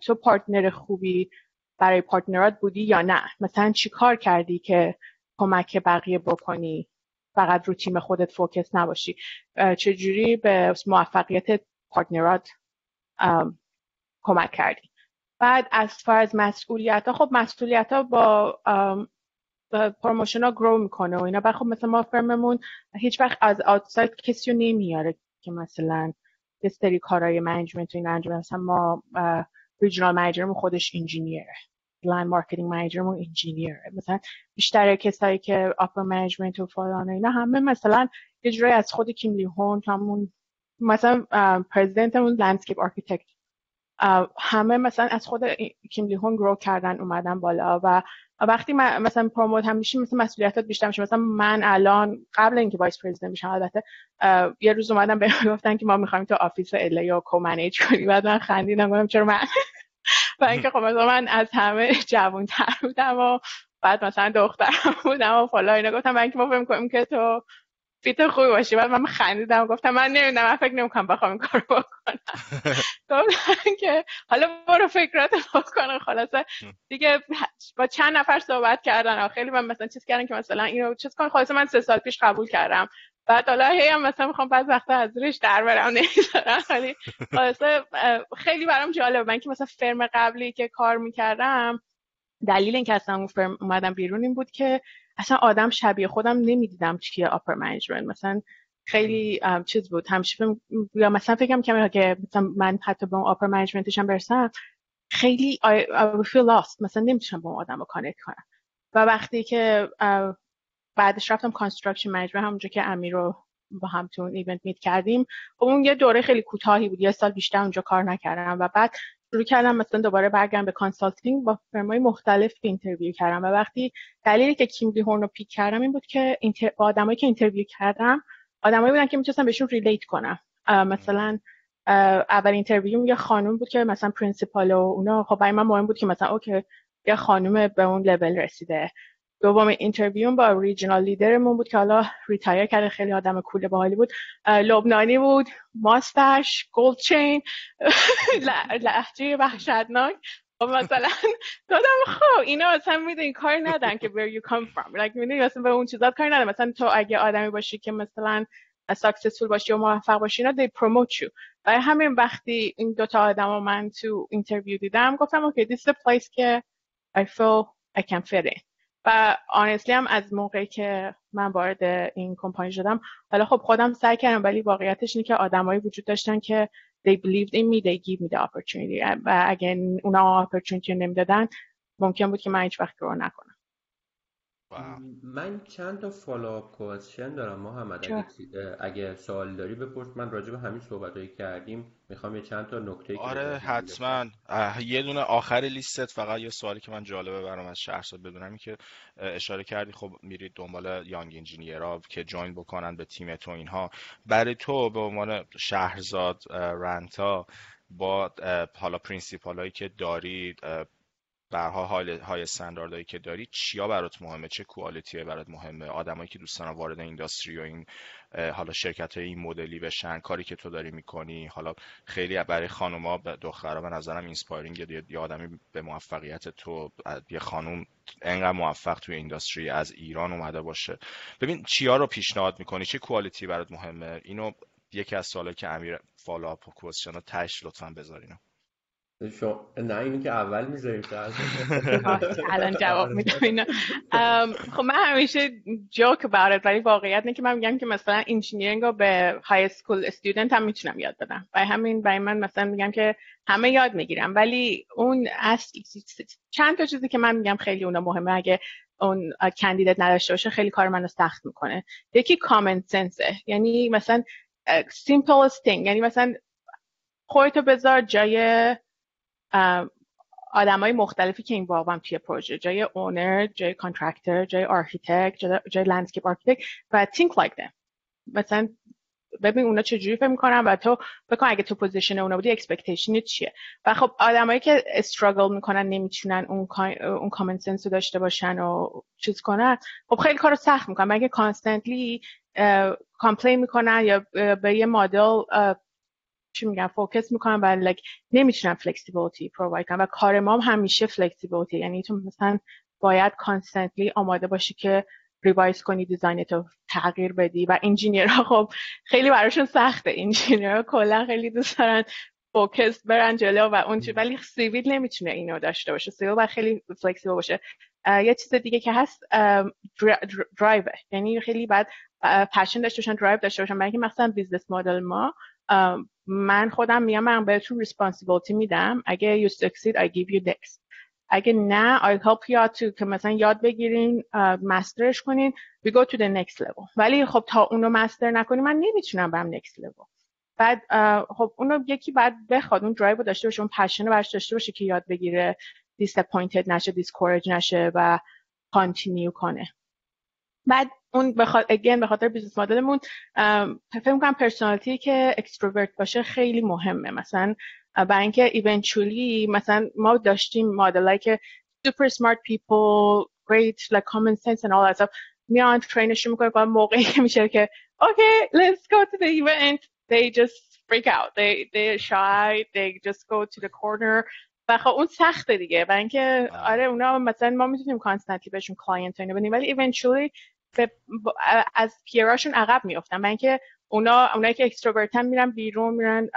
تو پارتنر خوبی برای پارتنرات بودی یا نه؟ مثلا چی کار کردی که کمک بقیه بکنی؟ فقط رو تیم خودت focus نباشی. چجوری به موفقیت partner ات کمک کردی؟ بعد از فر از مسئولیت ها خب مسئولیت ها با promotion ها grow می‌کنه و اینا. بعد خب مثلا ما firm مون هیچ وقت از outside کسی رو نمیاره که مثلا یه سری کارهای management و این انجام مثلا ما regional manager مون خودش engineer ه line marketing manager مون engineer مثلا بیشتر کسایی که upper management و فلان اینا همه مثلا یه جورایی از خود کیملی هورن همون مثلا president مون landscape architect همه مثلا از خود کیملی هورن grow کردن اومدن بالا و وقتی مثلا promote هم میشیم مثلا مسئولیتات بیشتر میشه. مثلا من الان قبل اینکه vice president بشم البته یه روز اومدم به گفتن که ما می‌خوایم تو office ال ای یا co-manage کنی. بعد من خندیدم گفتم چرا من و اینکه خب مثلا من از همه جوان تر بودم و بعد مثلا دخترم بودم و فلا اینا گفتم من که ما فکر کنیم که تو فیت خوبی باشی. بعد من خندیدم و گفتم من نمی‌دونم من فکر نمی‌کنم بخوام این کارو بکنم. گفتم که حالا برو فکرات بکنه خلاصه. دیگه با چند نفر صحبت کردن خیلی من مثلا چیز کردن که مثلا اینو چیز کن خلاصه من سه سال پیش قبول کردم. بعد حالا هی هم مثلا می‌خوام بعض وقتا از زیرش در برم نمی‌ذارم ولی خیلی برام جالبه. من که مثلا firm قبلی که کار می‌کردم دلیل اینکه اصلا اون firm اومدم بیرون این بود که اصلا آدم شبیه خودم نمی‌دیدم چیه upper management مثلا خیلی چیز بود. همیشه یا مثلا فکرم که که مثلا من حتی به اون upper management ش هم برسم خیلی I, I feel lost. مثلا نمی‌تونم با اون آدم رو connect کنم. و وقتی که بعدش رفتم construction management همونجا که امیر رو با هم تو event meet کردیم. خب اون یه دوره خیلی کوتاهی بود یه سال بیشتر اونجا کار نکردم و بعد شروع کردم مثلا دوباره برگردم به consulting با firm ای مختلف interview کردم. و وقتی دلیلی که Kimley-Horn رو pick کردم این بود که با آدمایی که interview کردم آدمایی بودن که می‌تونستم بهشون relate کنم مثلا اول interview یه خانم بود که مثلا principal و اونا. خب برای من مهم بود که مثلا okay یه خانم به اون لول رسیده. دوم interview با regional leader مون بود که حالا retire کرده خیلی آدم cool باحالی بود. لبنانی بود mustache gold chain لهجه وحشتناک. و خب مثلا دیدم خب اینا مثلا می‌دونی کار ندارن که where you come from. Like می‌دونی مثلا به اون چیزات کار ندارن مثلا تو اگه آدمی باشی که مثلا successful باشی و موفق باشی اینا they promote you. برای همین وقتی این دوتا آدم من تو interview دیدم گفتم okay this is a place که I feel I can fit in. و آنستلی هم از موقعی که من وارد این کمپانی شدم حالا خب خودم سعی کردم ولی واقعیتش اینه که آدمایی وجود داشتن که they believed in me they give me the opportunity. و اگه اونا opportunity نمی‌دادن ممکن بود که من هیچ وقت رو نکنم. من چند تا فالوآپ کوشن دارم محمد اگه, اگه سوال داری بپرس. من راجع به همین صحبتایی کردیم می‌خوام یه چند تا نکته آره حتما. یه دونه آخر لیستت فقط یه سوالی که من جالبه برام از شهرزاد بدونم این که اشاره کردی خب میرید دنبال young engineer ها که join بکنن به تیم تو اینها. برای تو به عنوان شهرزاد رنتا با حالا principal هایی که دارید bar ها high high استانداردهایی که داری چیا برات مهمه؟ چه quality برات مهمه؟ آدمایی که دوست دارن وارد industry و این حالا شرکت های این مدلی بشن کاری که تو داری می‌کنی؟ حالا خیلی برای خانوما دخترها به نظرم inspiring یه آدمی به موفقیت تو یه خانوم انقدر موفق توی industry از ایران اومده باشه. ببین چیا رو پیشنهاد می‌کنی؟ چه quality برات مهمه؟ اینو یکی از سوالی که امیر follow-up question تش لطفا بذارینو نه اینو که اول می‌ذاریم الان جواب میدم خب من همیشه جوک بارد ولی واقعیت نه که من میگم که مثلا engineering رو به high school student هم می‌تونم یاد بدم. و همین برای من مثلا میگم که همه یاد می‌گیرم. ولی اون اصل چند تا چیزی که من میگم خیلی اونا مهمه. اگه اون candidate نداشته باشه خیلی کار منو سخت می‌کنه. یکی common sense ه یعنی مثلا thing. یعنی مثلا خودتو بذار جای های مختلفی که این واقعا توی پروژه جای owner جای contractor جای architect جای, landscape architect و think like them. مثلا ببین اونا چجوری فکر می‌کنن و تو بکن اگه تو position اونا بودی expectation چیه؟ و خب آدمایی که struggle می‌کنن نمی‌تونن اون اون common sense رو داشته باشن و چیز کنن خب خیلی کارو سخت می‌کنن. مگه constantly complain می‌کنن یا به یه مدل چی میگن focus می‌کنم و like نمی‌تونم flexibility provide کنم و کار ما همیشه flexibility یعنی تو مثلا باید constantly آماده باشی که revise کنی design تو تغییر بدی و engineer ها خب خیلی براشون سخته. engineer ها کلا خیلی دوست دارن focus برن جلو و اون ولی civil نمی‌تونه اینو داشته باشه. civil باید خیلی flexible باشه. یه چیز دیگه که هست درایو یعنی خیلی بعد passion داشته باشن درایو داشته باشن. برای مثلا business model ما من خودم میگم من بهتون responsibility میدم. اگه you succeed I give you this. اگه نه I help out to که مثلا یاد بگیرین master ش کنین we go to the next level. ولی خب تا اونو master نکنی من نمی‌تونم برم next level. بعد خب اونو یکی بعد بخواد اون درایو داشته باشه اون passion برش داشته باشه که یاد بگیره disappointed نشه discouraged نشه و continue کنه. بعد اون بخاطر again به خاطر business model مون فکر می‌کنم personality که extrovert باشه خیلی مهمه. مثلا برای اینکه eventually مثلا ما داشتیم مدلایی که super smart people great like common sense and all that stuff میان train شون می‌کنه و موقعی که میشه که okay let's go to the event. They just freak out. They they shy. They just go to the corner. و خب اون سخته دیگه. برای اینکه آره اونا مثلا ما می‌تونیم constantly بهشون client اینو بدیم. ولی eventually از peer اشون عقب میافتن. من اینکه اونا اونایی که extrovert ن میرن بیرون میرن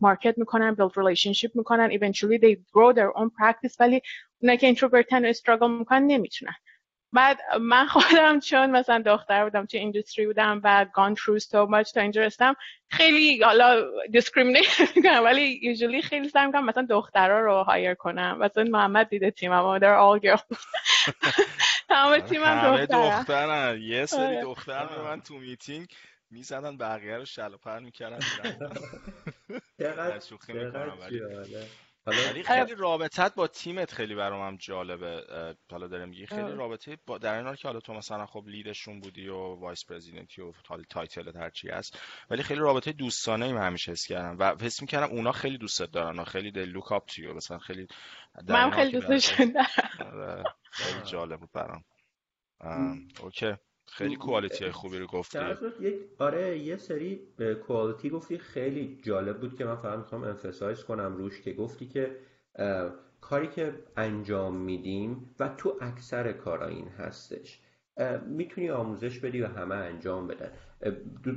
market می‌کنن build relationship می‌کنن. Eventually they grow their own practice. ولی اونایی که اینتروورتن و struggle می‌کنن نمی‌تونن. بعد من خودم چون مثلا دختر بودم چه industry بودم و gone through so much تا اینجا رسیدم خیلی حالا discriminate می‌کنم. ولی usually خیلی سعی می‌کنم مثلا دخترها رو hire کنم. مثلا محمد دیده تیمم they're all girls. تمام آره، تیمم همه دخترم دخترن. یه سری آره. دختر به من تو میتینگ می‌زدن بقیه رو شل و پل می‌کردن شوخی می‌کنم ولی ولی خیلی رابطت با تیمت خیلی برام هم جالبه حالا دارم میگی خیلی. رابطه با در این حال که حالا تو مثلا خب lead شون بودی و vice president ی و حالا title ت هرچی هست ولی خیلی رابطه دوستانه ای من همیشه حس کردم و حس می‌کردم اونا خیلی دوستت دارن و خیلی up to you مثلا خیلی من خیلی دوستشون دارم. آره، خیلی جالب بود برام. ام، OK. خیلی quality های خوبی رو گفتی. یک آره یه سری quality گفتی. خیلی جالب بود که من فقط می‌خوام emphasize کنم روش که گفتی که کاری که انجام میدیم و تو اکثر کارا این هستش. می‌تونی آموزش بدی و همه انجام بدن.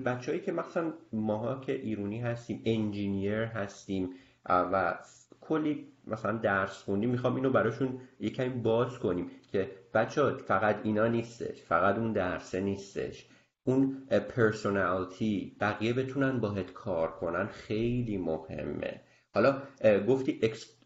بچههایی که مثلا ماها که ایرونی هستیم engineer هستیم و کلی مثلا درس خوندیم می‌خوام اینو براشون یه کمی باز کنیم که بچه فقط اینا نیستش فقط اون درسه نیستش. اون personality بقیه بتونن باهت کار کنن خیلی مهمه. حالا گفتی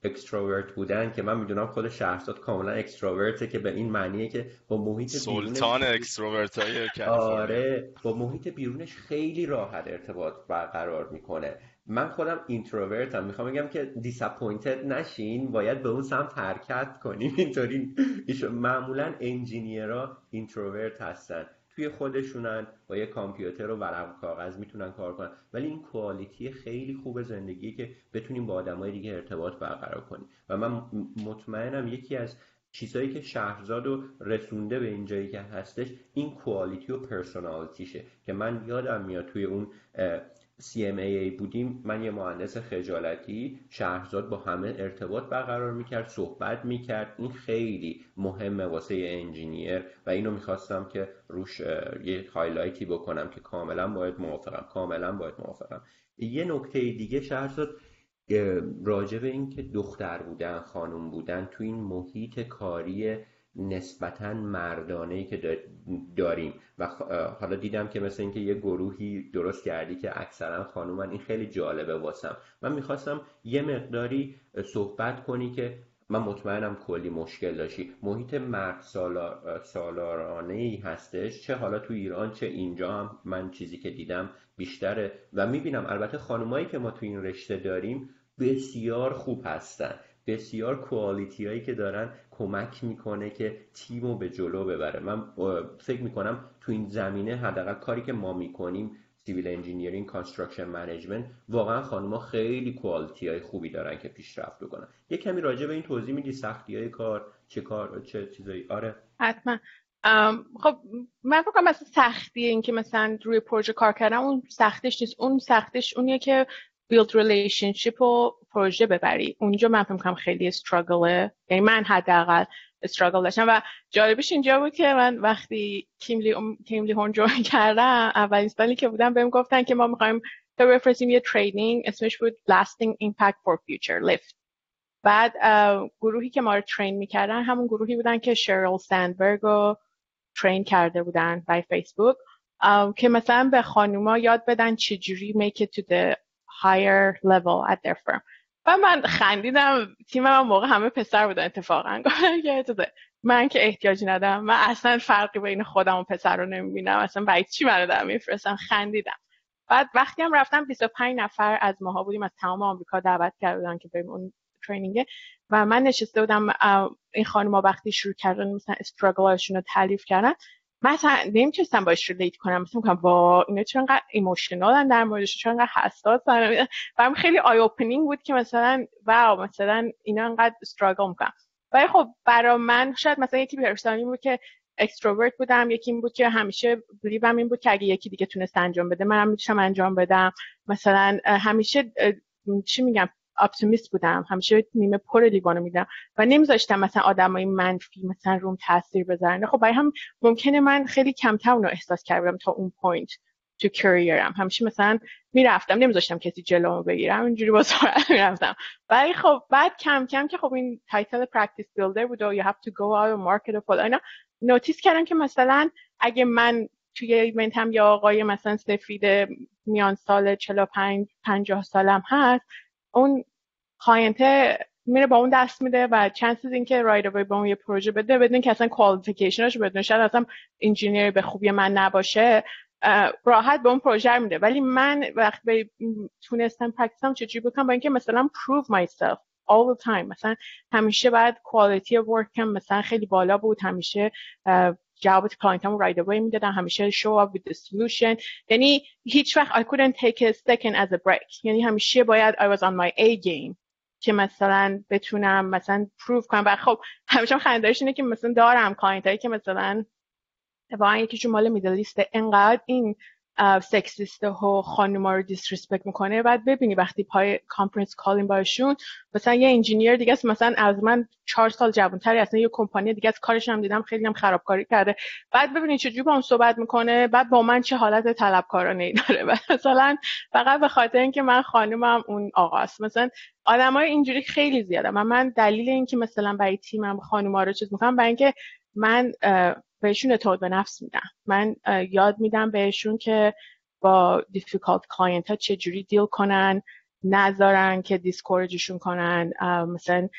extrovert بودن که من می‌دونم خود شهرزاد کاملا extrovert ه که به این معنیه که با محیط سلطان extrovert های آره با محیط بیرونش خیلی راحت ارتباط برقرار می‌کنه. من خودم introvert م می‌خوام بگم که disappointed نشین. باید به اون سمت حرکت کنیم. اینطوری معمولا engineer ها introvert هستن. توی خودشونن. با یه کامپیوتر و ورق و کاغذ می‌تونن کار کنن. ولی این quality خیلی خوب زندگی که بتونیم با آدمای دیگه ارتباط برقرار کنیم. و من مطمئنم یکی از چیزهایی که شهرزاد رو رسونده به اینجایی که هستش این quality و personality شه که من یادم میاد توی اون CMAA بودیم. من یه مهندس خجالتی شهرزاد با همه ارتباط برقرار می‌کرد صحبت می‌کرد. این خیلی مهمه واسه یه engineer و اینو می‌خواستم که روش یه highlight ی بکنم که کاملا باید موافقم کاملا باید موافقم. یه نکته دیگه شهرزاد راجع به این که دختر بودن خانم بودن تو این محیط کاری نسبتا مردانه که دا- داریم. و حالا دیدم که مثل اینکه یه گروهی درست کردی که اکثرا خانومن این خیلی جالبه واسم. من می‌خواستم یه مقداری صحبت کنی که من مطمئنم کلی مشکل داشتی. محیط مرد سالار سالارانه ای هستش. چه حالا تو ایران چه اینجا هم من چیزی که دیدم بیشتره. و می‌بینم البته خانمایی که ما تو این رشته داریم بسیار خوب هستن. بسیار کوالیتی هایی که دارن کمک می‌کنه که تیم رو به جلو ببره. من فکر می‌کنم تو این زمینه حداقل کاری که ما می‌کنیم civil engineering construction management واقعا خانم‌ها خیلی quality های خوبی دارن که پیشرفت بکنن. یه کمی راجع به این توضیح میدی سختی های کار چه کار چه چیزایی؟ آره. حتما. خب من فکر کنم مثلا سختی این که مثلا روی پروژه کار کردن اون سختش نیست. اون سختش اونیه که build relationship و پروژه ببری. اونجا من فکر کنم خیلی struggle ه یعنی من حداقل استراگل داشتم و جالبش اینجا بود که من وقتی کیملی کیملی هورن جوین کردم اولین سالی که بودم بهم گفتن که ما می‌خوایم تو بفرستیم یه ترینینگ اسمش بود lasting impact for future lift. بعد گروهی که ما رو ترین می‌کردن همون گروهی بودن که شرل سندبرگ رو ترین کرده بودن بای فیسبوک که مثلا به خانوما یاد بدن چجوری make it to the higher level at their firm. و من خندیدم تیمم هم موقع همه پسر بودن اتفاقا. گفتن که ده- من که احتیاجی ندارم. من اصلا فرقی بین خودم و پسر رو نمی‌بینم. اصلا برای چی منو دارن میفرستن؟ خندیدم. بعد وقتی هم رفتم 25 نفر از ماها بودیم از تمام آمریکا دعوت کرده بودن که بریم اون training و من نشسته بودم این خانم‌ها وقتی شروع کردن مثلا struggle اشون رو تعریف کردن. من اصلا نمی‌تونستم باش relate کنم. مثلا میگم وا اینا چرا انقدر emotional ن در موردش چرا انقدر حساسن. برام خیلی eye opening بود که مثلا wow مثلا اینا انقدر struggle می‌کنن. ولی خب برا من شاید مثلا یکی personality بود که extrovert بودم یکی این بود که همیشه belief م این بود که اگه یکی دیگه تونست انجام بده منم می‌تونم انجام بدم. مثلا همیشه چی میگم؟ optimist بودم. همیشه نیمه پر لیوانو میدیدم و نمیذاشتم مثلا آدمای منفی مثلا روم تاثیر بذارن. خب برا همین ممکنه من خیلی کمتر اونو احساس کردم تا اون point تو career م همیشه مثلا می‌رفتم نمیذاشتم کسی جلومو بگیره. اینجوری با سرعت می‌رفتم. ولی خب بعد کم کم که خب این title practice builder بود و you have to go out and market و اینا notice کردم که مثلا اگه من توی event هم یه آقای مثلا سفید میان سال 45 50 سالم هست اون client میره با اون دست میده و chances اینکه right away به اون یه پروژه بده بدون که اصلا qualification ش بدون شاید اصلا engineer به خوبی من نباشه راحت به اون پروژه میده. ولی من وقتی تونستم practice م چجوری بکنم؟ با اینکه مثلا prove myself all the time. مثلا همیشه بعد work هم مثلا خیلی بالا بود همیشه جواب client هم right away می‌دادن. همیشه up with the solution. یعنی هیچ وقت I couldn't take a second as a break. یعنی همیشه باید I was on my A game. که مثلا بتونم مثلا prove کنم. و خب همیشه خندهش اینه که مثلا دارم client هایی که مثلا واقعا یکیشون مال Middle East انقدر این sexist و خانوما رو disrespect می‌کنه. بعد ببینی وقتی پای conference call ین باشون مثلا یه engineer دیگه است مثلا از من چهار سال جوانتری اصلا یه کمپانی دیگه از کارش هم دیدم خیلی هم خرابکاری کرده. بعد ببینی چجوری با اون صحبت می‌کنه بعد با من چه حالت طلبکارانه ای داره. و مثلا فقط به خاطر اینکه من خانومم اون آقاست مثلا آدمای اینجوری خیلی زیاده. و من دلیل اینکه مثلا برای تیمم خانوما رو چیز می‌کنم برای اینکه من بهشون اعتماد به نفس میدم. من یاد میدم بهشون که با difficult client ها چجوری deal کنن نذارن که discourage شون کنن. مثلا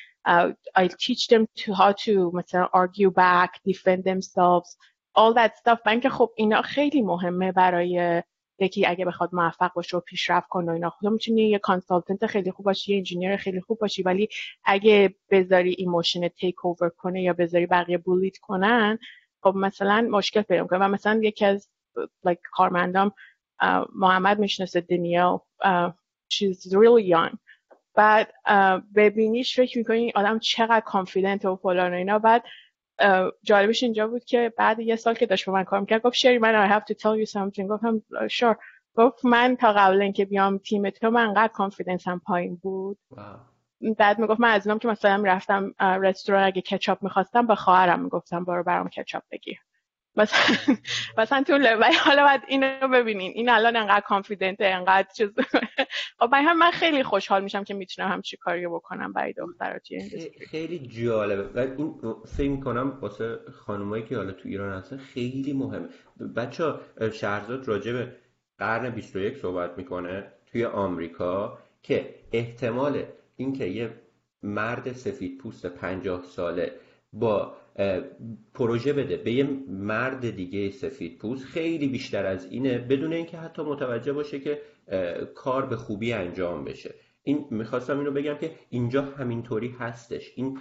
I teach them to how to مثلا argue back defend themselves all that stuff. من که خب اینا خیلی مهمه برای یکی اگه بخواد موفق باشه و پیشرفت کنه و اینا. خب می‌تونی یه consultant خیلی خوب باشی یه engineer خیلی خوب باشی ولی اگه بذاری emotion take over کنه یا بذاری بقیه bully ت کنن خب مثلا مشکل پیدا می‌کنه و مثلا یکی از like کارمندام محمد می‌شناسه دنیل she's really young. بعد ببینیش فکر می‌کنی آدم چقدر confident و فلان و اینا. بعد جالبش اینجا بود که بعد یه سال که داشت با من کار می‌کرد گفت شری من I have to tell you something. گفتم sure. گفت من تا قبل اینکه بیام تیم تو من انقدر confidence هم پایین بود. بعد می‌گفت من از اینم که مثلا رفتم رستوران اگه کچاپ می‌خواستم به خواهرم می‌گفتم برو برام کچاپ بگیر. مثلا مثلا تو ولی حالا باید اینو ببینین. این الان انقدر confident انقدر چیز. خب هم من خیلی خوشحال میشم که می‌تونم همچی کاری بکنم برای دخترات خیلی جالبه. و این فکر می‌کنم واسه خانمایی که حالا تو ایران هستن خیلی مهمه. بچه شهرزاد راجع به قرن 21 صحبت می‌کنه توی آمریکا که احتمال اینکه یه مرد سفید پوست پنجاه ساله با پروژه بده به یه مرد دیگه سفید پوست خیلی بیشتر از اینه بدون اینکه حتی متوجه باشه که کار به خوبی انجام بشه. این می‌خواستم اینو بگم که اینجا همینطوری هستش. این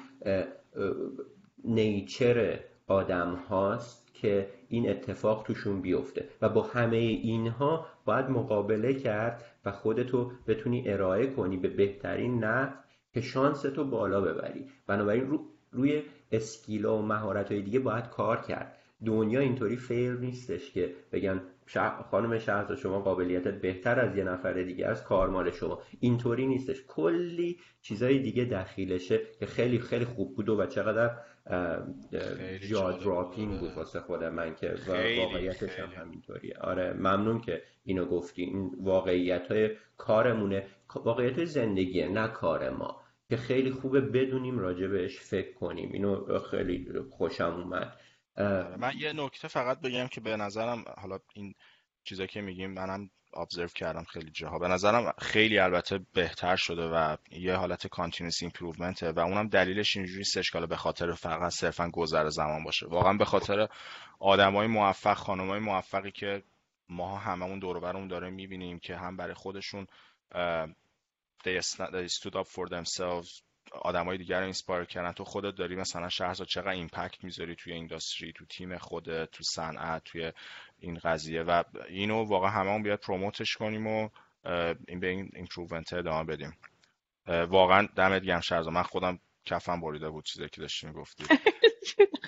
نیچر آدم هاست که این اتفاق توشون بیفته و با همه اینها باید مقابله کرد و خودتو بتونی ارائه کنی به بهترین نه که شانس تو بالا ببری. بنابراین رو روی اسکیل و مهارت های دیگه باید کار کرد. دنیا اینطوری فیر نیستش که بگن خانم شهرزاد شما قابلیتت بهتر از یه نفر دیگه از کارمال شما. اینطوری نیستش. کلی چیزای دیگه دخیلشه که خیلی خیلی خوب بود و چقدر jaw dropping بود. واسه خود من که واقعیتش هم همینطوریه آره ممنون که اینو گفتی. این واقعیت های کارمونه. واقعیت زندگیه نه کار ما. که خیلی خوبه بدونیم راجع بهش فکر کنیم. اینو خیلی خوشم اومد. من یه نکته فقط بگم که به نظرم حالا این چیزا که میگیم منم observe کردم خیلی جاها. به نظرم خیلی البته بهتر شده و یه حالت continuous improvement و اونم دلیلش اینجوری که به خاطر فقط صرفا گذر زمان باشه. واقعا به خاطر آدمای موفق خانمای موفقی که ما هممون دور برمون داره می‌بینیم که هم برای خودشون they stood up for themselves. آدمای دیگر رو inspire کردن. تو خودت داری مثلا شهرزاد چقدر impact می‌ذاری توی industry تو تیم خودت تو صنعت توی این قضیه؟ و اینو واقعا هممون بیاد promote ش کنیم و این به این improvement ادامه بدیم. واقعا دمت گرم شهرزاد. من خودم کفم بریده بود چیزی که داشتی می‌گفتی.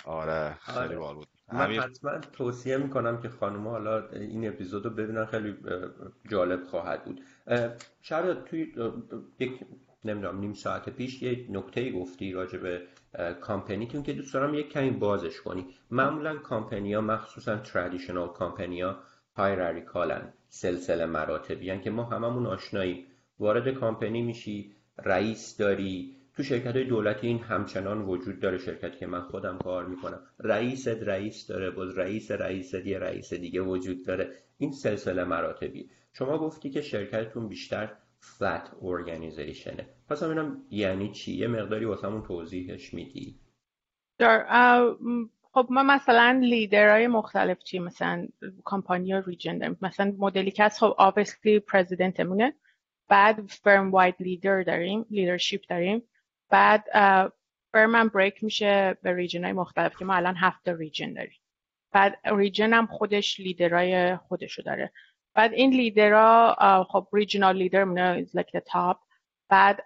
آره خیلی آره. بال بود. من حتما توصیه می‌کنم که خانم حالا این اپیزود رو ببینن خیلی جالب خواهد بود. شاید توی یک نمی‌دونم نیم ساعت پیش یه نکته گفتی راجع به کامپنیتون که دوست دارم یک کمی بازش کنی. معمولا کامپنی ها مخصوصا ترادیشنال کامپنی ها هایراریکالن سلسله مراتبی که ما هممون آشنایی. وارد کامپنی میشی رئیس داری. تو شرکت های دولتی این همچنان وجود داره شرکتی که من خودم کار می‌کنم. رئیس رئیس داره باز رئیس رئیس یه رئیس دیگه وجود داره. این سلسله مراتبی شما گفتی که شرکتتون بیشتر فلت ارگانیزیشنه پس هم یعنی چی؟ یه مقداری واسمون توضیحش میدی. خب ما مثلا لیدرهای مختلف چی؟ مثلا کمپانی ها region داریم. مثلا مدلی که هست خب obviously president مونه بعد firm wide leader داریم leadership داریم. بعد firm هم break میشه به region های مختلف که ما الان هفت region داریم. بعد region هم خودش لیدرهای خودشو داره. بعد این لیدرها خب regional leader مونه is like the top. بعد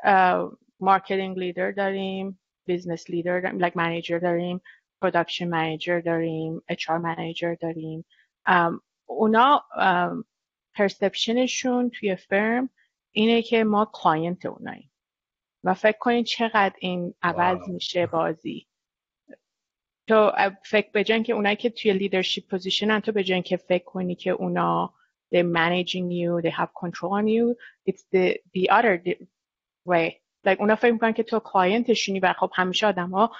marketing leader داریم business leader داریم like manager داریم production manager داریم HR manager داریم. اونا perception شون توی firm اینه که ما client اوناییم. و فکر کنین چقدر این عوض میشه بازی. تو فکر بجن که اونایی که توی leadership position ن تو بجن که فکر کنی که اونا they're managing you they have control on you. It's the the other way. Like اونا فکر می‌کنن که تو client شونی و خب همیشه آدما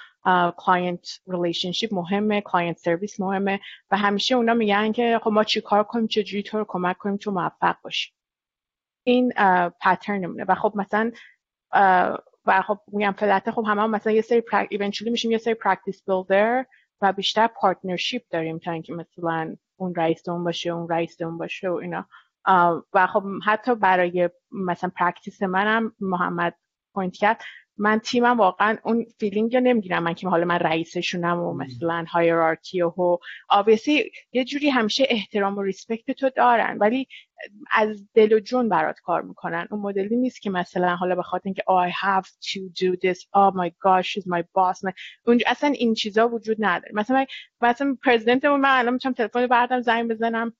client relationship مهمه client service مهمه و همیشه اونا میگن که خب ما چی کار کنیم چجوری تو رو کمک کنیم تو موفق باشی این pattern مونه و خب مثلا و خب میگم flat ه خب همه هم مثلا یه سری prac... eventually میشیم یه سری practice builder و بیشتر partnership داریم تا اینکه مثلا اون رئیس اون باشه اون رئیس اون باشه و اینا. و خب حتی برای مثلا practice منم محمد point کرد. من تیمم واقعا اون feeling رو نمی‌گیرم. من که حالا من رئیسشونم و مثلا hierarchy و obviously یه جوری همیشه احترام و respect تو دارن. ولی از دل و جون برات کار می‌کنن. اون مدلی نیست که مثلا حالا بخاطر اینکه oh, I have to do this. Oh my gosh she's my boss. اونجا اصلا این چیزا وجود نداره. مثلا مثلا president مون من الان می‌تونم تلفن بردارم زنگ بزنم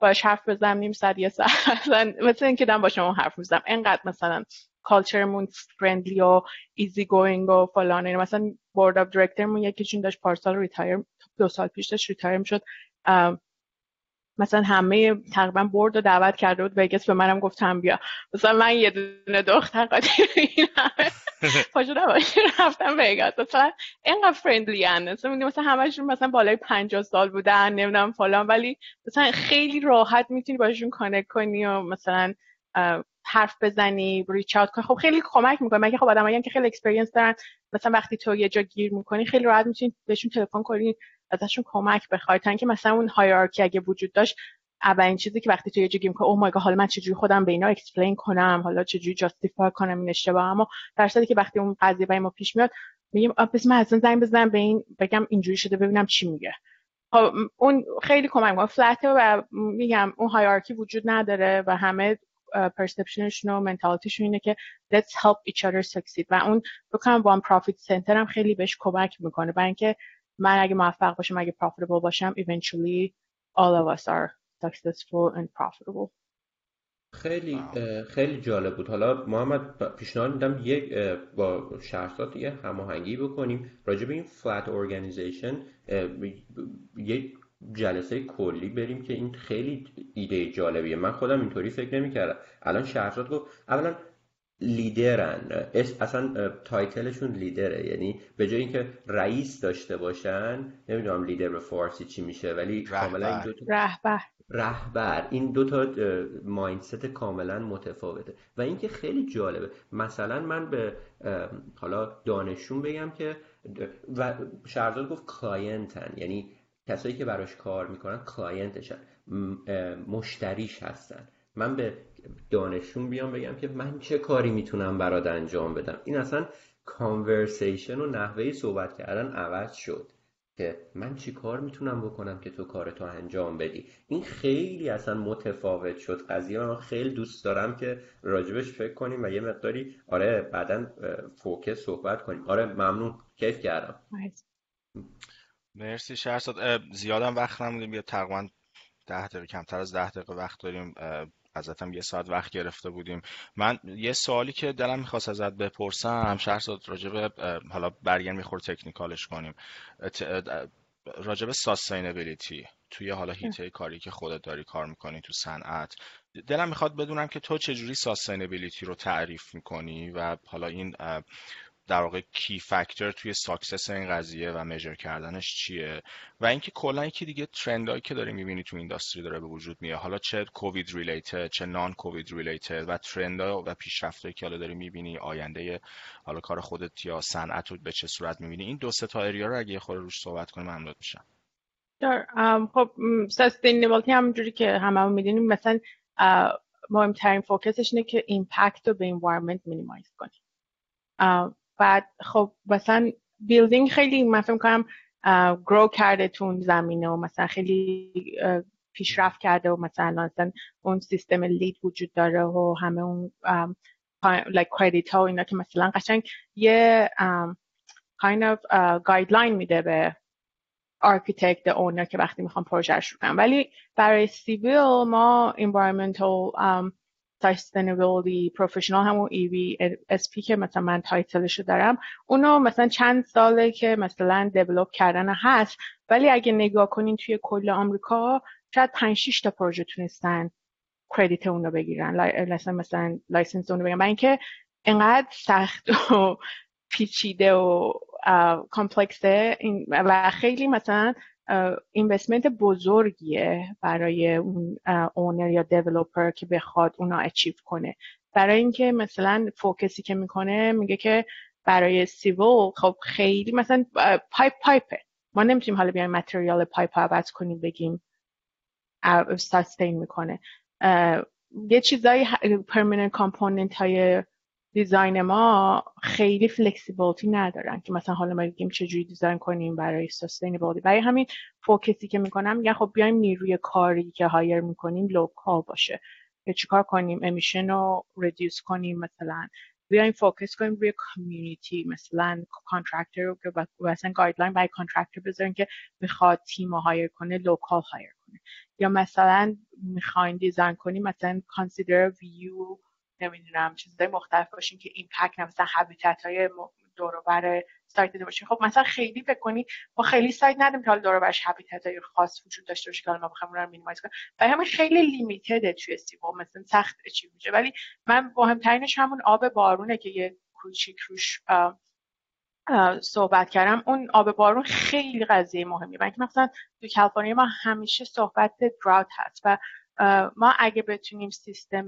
باش حرف بزنم نیم ساعت یه ساعت مثلا مثلا اینکه دارم با شما حرف می‌زنم. انقدر مثلا culture مون friendly و easy going و فلان این مثلا board of director مون یکیشون داشت پارسال retire دو سال پیش داشت retire می‌شد. مثلا همه تقریبا board رو دعوت کرده بود وگس به منم گفتم بیا. مثلا من یه دونه دختر قاطی این همه پاشو رفتم وگاس مثلا اینقدر friendly ان. مثلا مثلا همشون مثلا بالای 50 سال بودن نمی‌دونم فلان. ولی مثلا خیلی راحت می‌تونی باشون connect کنی و مثلا حرف بزنی reach out کنی. خب خیلی کمک می‌کنه. مگه خب آدمایی که خیلی experience دارن مثلا وقتی تو یه جا گیر می‌کنی خیلی راحت می‌تونی بهشون تلفن کنی ازشون کمک بخوای. تا اینکه مثلا اون hierarchy اگه وجود داشت اولین چیزی که وقتی تو یه جا گیر می‌کنی oh my حالا من چجوری خودم به اینا explain کنم؟ حالا چجوری justify کنم این اشتباه اما در که وقتی اون قضیه برای ما پیش میاد میگیم پس من اصلا زنگ بزنم به این بگم اینجوری شده ببینم چی میگه. خب اون خیلی کمک می‌کنه. flat ه و میگم اون hierarchy وجود نداره و همه پرسپشنشون و منتالیتیشون اینه که let's help each other succeed. و اون بکنم وان پروفیت سنتر هم خیلی بهش کمک می‌کنه. برای اینکه من اگه موفق باشم اگه profitable باشم eventually all of us are successful and profitable. خیلی خیلی جالب بود. حالا محمد پیشنهاد میدم یک با شهرزاد یه هماهنگی بکنیم. راجع به این فلت ارگانیزیشن یک جلسه کلی بریم که این خیلی ایده جالبیه. من خودم اینطوری فکر نمی‌کردم. الان شهرزاد گفت اولا لیدرن. اصلا title شون leader ه. یعنی به جای اینکه رئیس داشته باشن نمی‌دونم لیدر به فارسی چی میشه ولی کاملا این دو رهبر. رهبر. این دو تا mindset کاملا متفاوته. و اینکه خیلی جالبه. مثلا من به حالا دانشون بگم که و شهرزاد گفت client ن. یعنی کسایی که براش کار می‌کنن client شن مشتریش هستن. من به دانشون بیام بگم که من چه کاری می‌تونم برات انجام بدم؟ این اصلا conversation و نحوه صحبت کردن عوض شد که من چی کار می‌تونم بکنم که تو کارتو انجام بدی؟ این خیلی اصلا متفاوت شد. قضیه من خیلی دوست دارم که راجبش فکر کنیم و یه مقداری آره بعدا focus صحبت کنیم. آره ممنون. کیف کردم. مرسی شهرزاد. زیادم وقت نمونیم. بیا تقریبا ده دقیقه کمتر از ده دقیقه وقت داریم. ازتم یه ساعت وقت گرفته بودیم. من یه سوالی که دلم می‌خواست ازت بپرسم شهرزاد راجب حالا برگرد میخور تکنیکالش کنیم. راجب ساستینبیلیتی توی حالا هیته کاری که خودت داری کار می‌کنی تو صنعت دلم می‌خواد بدونم که تو چجوری ساستینبیلیتی رو تعریف می‌کنی و حالا این در واقع key factor توی success این قضیه و measure کردنش چیه؟ و اینکه کلا یکی دیگه trend ایی که داری می‌بینی تو industry داره به وجود میاد. حالا چه COVID related چه non COVID related و trend ها و پیشرفتایی که حالا داری می‌بینی آینده حالا کار خودت یا صنعت رو به چه صورت می‌بینی؟ این دو سه تا area رو اگه خود روش صحبت کنیم ممنون میشم. خب sustainability همونجوری که همه هم می‌دونیم مثلا مهمترین focus ش اینه که impact رو به environment minimize کنیم. بعد خب مثلا بیلدینگ خیلی من فکر کنم گرو کرده تو زمینه و مثلا خیلی پیشرفت کرده و مثلا مثلا اون سیستم لید وجود داره و همه اون like credit ها و اینا که مثلا قشنگ یه kind of guideline میده به architect اونر که وقتی می‌خوام پروژه رو کنم ولی برای سیویل ما environmental um, sustainability professional همون ENV SP که مثلا من title ش رو دارم اونو مثلا چند ساله که مثلا develop کردن هست ولی اگه نگاه کنین توی کل آمریکا شاید 5 6 تا پروژه تونستن credit اون رو بگیرن مثلا مثلا license اون رو بگیرن اینکه انقدر سخت و پیچیده و complex ه و خیلی مثلا investment بزرگیه برای اون owner یا developer که بخواد اونا achieve کنه. برای اینکه مثلا focus ی که می‌کنه میگه که برای civil خب خیلی مثلا pipe pipe ه ما نمی‌تونیم حالا بیایم material pipe عوض کنیم بگیم sustain می‌کنه. یه چیزایی permanent component های design ما خیلی flexibility ندارن که مثلا حالا ما بگیم چجوری design کنیم برای sustainability برای همین focus ی که می‌کنم میگن خب بیایم نیروی کاری که hire می‌کنیم local باشه. که چیکار کنیم؟ emission رو reduce کنیم مثلا. بیایم focus کنیم روی community مثلا contractor رو که مثلا guideline برای contractor بذاریم که می‌خواد تیم hire کنه local hire کنه. یا مثلا می‌خواین design کنیم مثلا consider view نمی‌دونم چیزهای مختلف باشین که impact مثلا habitat های دور سایت دیده باشین خب مثلا خیلی کنید ما خیلی سایت نداریم که حالا دور برش هابیتات های خاص وجود داشته باشه که ما بخوایم اون رو مینیمایز کنیم. و همین خیلی لیمیتد توی سیبو مثلا سخت اچیو میشه. ولی من مهمترینش همون آب بارونه که یه کوچیک روش صحبت کردم. اون آب بارون خیلی قضیه مهمی و مثلا تو کالیفرنیا ما همیشه صحبت دراوت هست و ما اگه بتونیم سیستم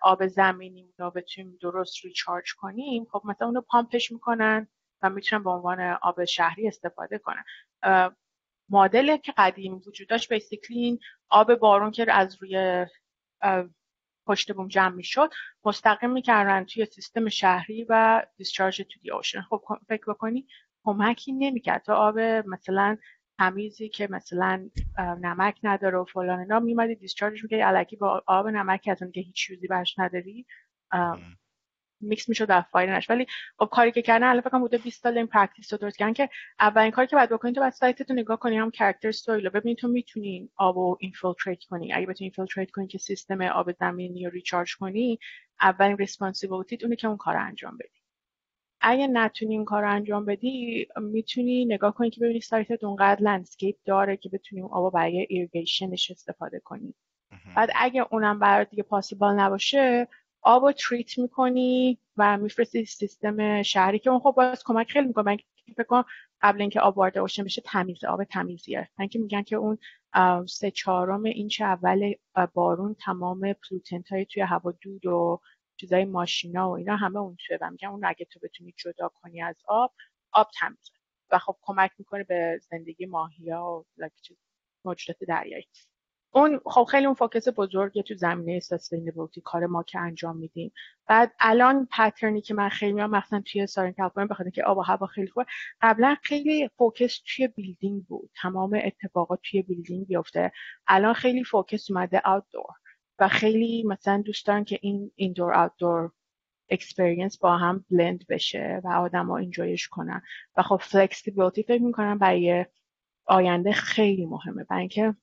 آب زمینی رو بتونیم درست ریچارج کنیم خب مثلا اونو پامپش می‌کنن و می‌تونن به عنوان آب شهری استفاده کنن. مدل که قدیم وجود داشت بیسیکلی این آب بارون که از روی پشت بوم جمع می‌شد مستقیم می‌کردن توی سیستم شهری و دیسچارج تو دی اوشن خب فکر بکنی کمکی نمی‌کرد تا آب مثلا تمیزی که مثلا نمک نداره و فلان اینا میمدی دیسچارج می‌کردی علکی با آب نمک از که هیچ چیزی برش نداری میکس می‌شد در نش. ولی خب کاری که کردن الان فکر بوده 20 سال این practice رو درست کردن که اولین کاری که باید بکنید تو بعد سایت نگاه کنی هم characteristic رو. ببینید تو می‌تونی آبو infiltrate کنی. اگه بتونی infiltrate کنی که سیستم آب زمینی رو recharge کنی اولین responsibility اونه که اون کار انجام بدی. اگه نتونی این کار رو انجام بدی می‌تونی نگاه کنی که ببینی سایتت اونقدر landscape داره که بتونی اون آبو برای irrigation ش استفاده کنی. بعد اگه اونم برات دیگه possible نباشه آب رو treat می‌کنی و میفرستی سیستم شهری که اون خب باز کمک خیلی می‌کنه. من فکر کنم قبل اینکه آب وارد ocean بشه تمیز آب تمیزیه. من که میگن که اون سه چهارم اینچ اول بارون تمام pollutant های توی هوا دود و چیزای ماشینا و اینا همه اون توه. و میگن اون اگه تو بتونی جدا کنی از آب آب تمیزه و خب کمک می‌کنه به زندگی ماهیا و موجودات دریایی. اون خب خیلی اون focus بزرگی تو زمینه sustainability کار ما که انجام میدیم. بعد الان pattern ی که من خیلی میام مثلا توی Southern California بخاطر که آب و هوا خیلی خوبه قبلا خیلی focus توی building بود. تمام اتفاقات توی building بیفته. الان خیلی focus اومده outdoor و خیلی مثلا دوست دارن که این indoor outdoor experience با هم blend بشه و آدم ها enjoy ش کنن. و خب flexibility فکر می‌کنم برای آینده خیلی مهمه. برای اینکه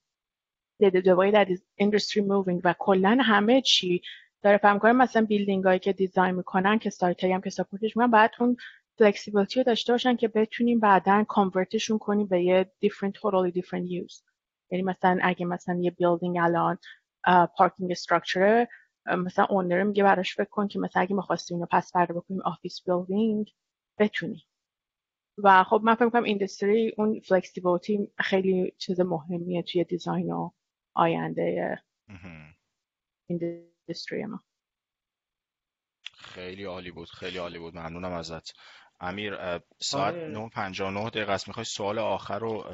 the way that is industry moving و کلا همه چی داره فهم کنه مثلا building هایی که design می‌کنن که سایت هم که support ش می‌کنن بعد اون flexibility رو داشته باشن که بتونیم بعدا convert شون کنیم به یه different totally different use. یعنی مثلا اگه مثلا یه building الان parking structure مثلا owner میگه براش فکر کن که مثلا اگه می‌خواستی اینو پس فردا بکنیم office building بتونی. و خب من فکر می‌کنم ایندستری اون فلکسیبیلیتی خیلی چیز مهمیه توی دیزاین و آینده ایندستری ما. خیلی عالی بود خیلی عالی بود. ممنونم ازت. امیر ساعت 9:59 آره. دقیقه است. می‌خوای سوال آخر رو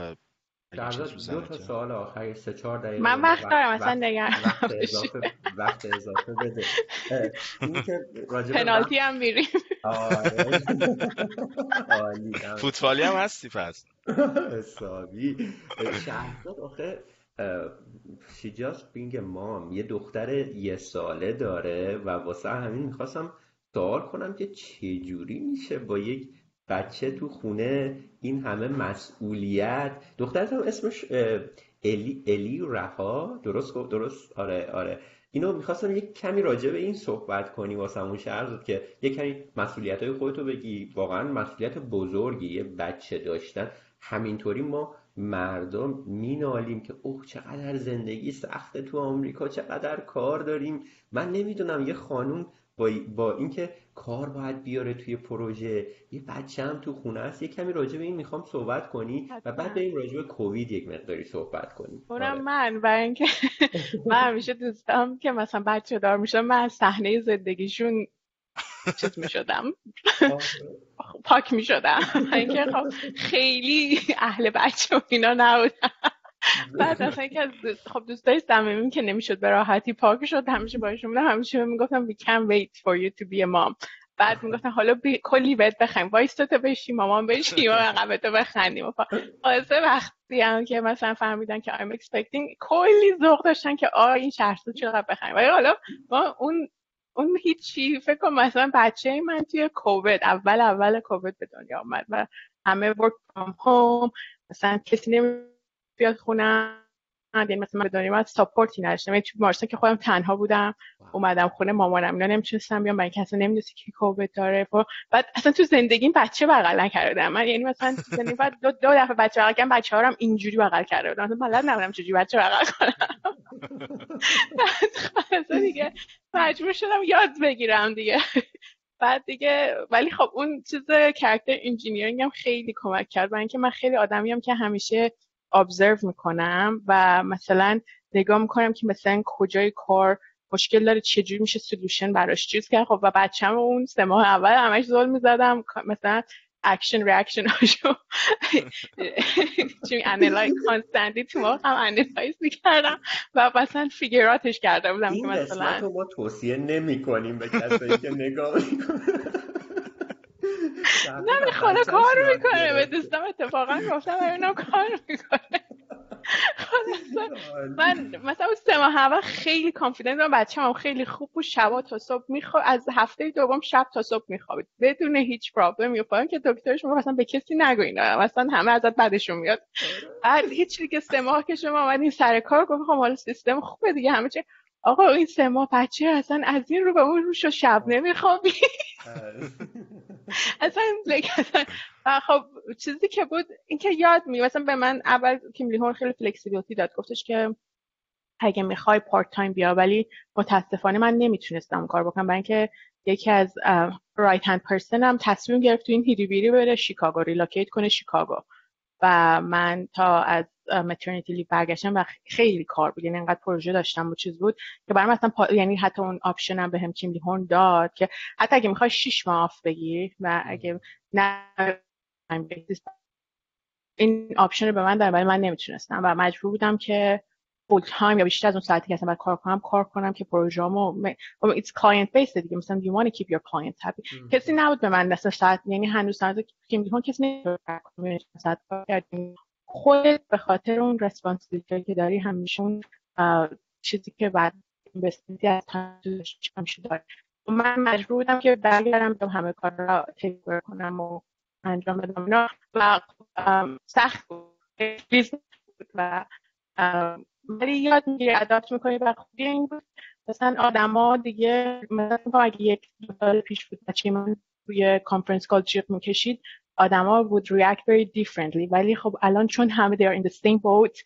در دو تا سوال آخری سه چهار دقیقه من وقت دارم اصلا نگران وقت اضافه وقت اضافه بده. پنالتی هم میریم. آره. فوتبالی هم هستی پس. حسابی. شهرزاد آخه شی جاست بینگ مام. یه دختر یه ساله داره و واسه همین می‌خواستم سوال کنم که چجوری میشه با یک بچه تو خونه این همه مسئولیت. دخترت هم اسمش الی, الی رها درست درست؟ آره آره. اینو می‌خواستم یک کمی راجع به این صحبت کنی واسمون شهر که یک کمی مسئولیت های خودتو بگی. واقعا مسئولیت بزرگی یه بچه داشتن. همینطوری ما مردم مینالیم که اوه چقدر زندگی سخته تو آمریکا چقدر کار داریم. من نمی‌دونم یه خانوم با, با اینکه کار باید بیاره توی پروژه. یه بچه هم تو خونه است. یه کمی راجع به این می‌خوام صحبت کنی و بعد بریم راجع به کووید یک مقداری صحبت کنی اونم آره. من و اینکه من همیشه دوستم که مثلا بچه دار میشم من از صحنه زندگیشون چیز می‌شدم. پاک می‌شدم. اینکه خب خیلی اهل بچه و اینا نبودم. بعد اصلا یکی از خب دوستای صمیمیم که نمی‌شد به راحتی پاک شد همیشه باشون بودم همیشه می‌گفتم we can't wait for you to be a mom. بعد می‌گفتن حالا بی... کلی بهت بخوایم وایستو بشی مامان بشی و عقبتو بخندیم و خلاصه وقتی هم که مثلا فهمیدن که I'm expecting کلی ذوق داشتن که آ این شهرسو چقدر بخوایم ولی حالا ما اون اون هیچی فکر کنم مثلا بچه من توی کووید اول اول کووید به دنیا آمد و همه work from home مثلا کسی نمی بیاد خونه یعنی مثلا من بدونیم از ساپورتی نداشتم. یعنی تو که خودم تنها بودم اومدم خونه مامانم اینا نمی‌تونستم بیام من کسی نمی‌دونستی که کووید داره بعد اصلا تو زندگیم بچه بغل نکردم. من یعنی مثلا تو زندگی بعد دو, دو دفعه بچه بغل کردم بچه هم اینجوری بغل کرده بودم مثلا بلد نبودم چجوری بچه بغل کنم. بعد دیگه مجبور شدم یاد بگیرم دیگه. بعد دیگه ولی خب اون چیز character engineering هم خیلی کمک کرد. برای اینکه من خیلی آدمیم که همیشه observe می‌کنم و مثلا نگاه می‌کنم که مثلا کجای کار مشکل داره چجوری میشه solution براش چیز کرد. خب و بچه‌م اون سه ماه اول همش زل می‌زدم مثلا action reaction هاشو. چون analyze constantly تو هم analyze می‌کردم و مثلا figure out ش کرده بودم که مثلا ما توصیه نمی کنیم به کسایی که نگاه نه می‌خواد کار می‌کنه به دوستم اتفاقا گفتم ببینم کار می‌کنه. من مثلا سه ماه اول خیلی کانفیدنت بودم بچه هم خیلی خوب بود شبا تا صبح میخواب از هفته دوم شب تا صبح میخوابید. بدون هیچ پرابلم و که دکترش می‌گفت مثلا به کسی نگو اینا. مثلا همه ازت بعدشون میاد. بعد هیچ که سه ماه که شما اومدین سر کار گفت خب حالا سیستم خوبه دیگه همه چی. آقا این سه ماه بچه اصلا از این رو به اون روش شب نمیخوابی. آره. اصلا خب چیزی که بود اینکه یاد می مثلا به من اول کیم لیهون خیلی فلکسیبیلیتی داد گفتش که اگه می‌خوای part time بیا ولی متاسفانه من نمی‌تونستم کار بکنم برای اینکه یکی از right hand person هم تصمیم گرفت تو این هیری ویری بره شیکاگو relocate کنه شیکاگو و من تا از maternity leave برگشتم و خیلی کار بود. یعنی انقدر پروژه داشتم و چیز بود که برام مثلا پا... یعنی حتی اون option هم بهم کیم هون داد که حتی اگه می‌خوای 6 ماه off بگیر و اگه نه این option رو به من ولی من نمی‌تونستم و مجبور بودم که full time یا بیشتر از اون ساعتی که اصلا کار کنم کار کنم که پروژه‌مو it's client base دیگه. مثلا you want to keep your clients happy کسی نبود به من مثلا ساعت یعنی هنوز ساعت که کسی نمی‌تونه ساعت کار کردیم. خودت به خاطر اون responsibility که داری همیشون چیزی که بعد investment ی از همیشه داری من مجبور بودم که برگردم به همه کار را take over کنم و انجام بدم اینا. و سخت بود. و ولی یاد می‌گیری adapt می‌کنی و خوبی این بود. مثلا آدما دیگه مثلا اگه یک دو سال پیش بود بچه من روی conference call جیغ می‌کشید. آدما would react very differently. ولی خب الان چون همه they are in the same boat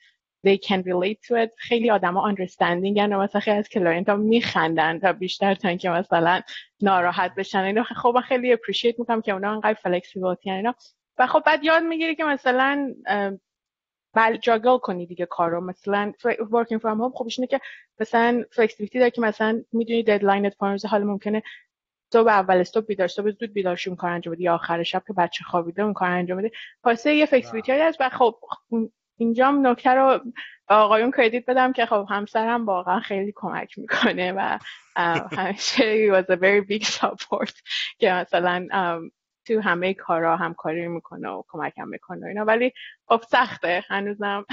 they can relate to it. خیلی آدما understanding و مثلا خیلی از client ها میخندن تا بیشتر تا اینکه مثلا ناراحت بشن. اینا خب خیلی appreciate می‌کنم که اونا انقدر flexibility اینا. و خب بعد یاد می‌گیری که مثلا بل juggle کنی دیگه کارو. مثلا working from home خوبش اینه که مثلا flexibility داره که مثلا می‌دونی deadline ت فارمز حالا ممکنه صبح اول صبح بیدار صبح زود بیدار اون کار انجام بدی یا آخر شب که بچه خوابیده اون کار انجام بده واسه یه flexibility هست. و خب اینجام نکته رو آقایون credit بدم که خب همسرم واقعا خیلی کمک می‌کنه و همیشه was a very big support که مثلا تو همه کارا همکاری می‌کنه و کمکم می‌کنه اینا. ولی خب سخته. هنوزم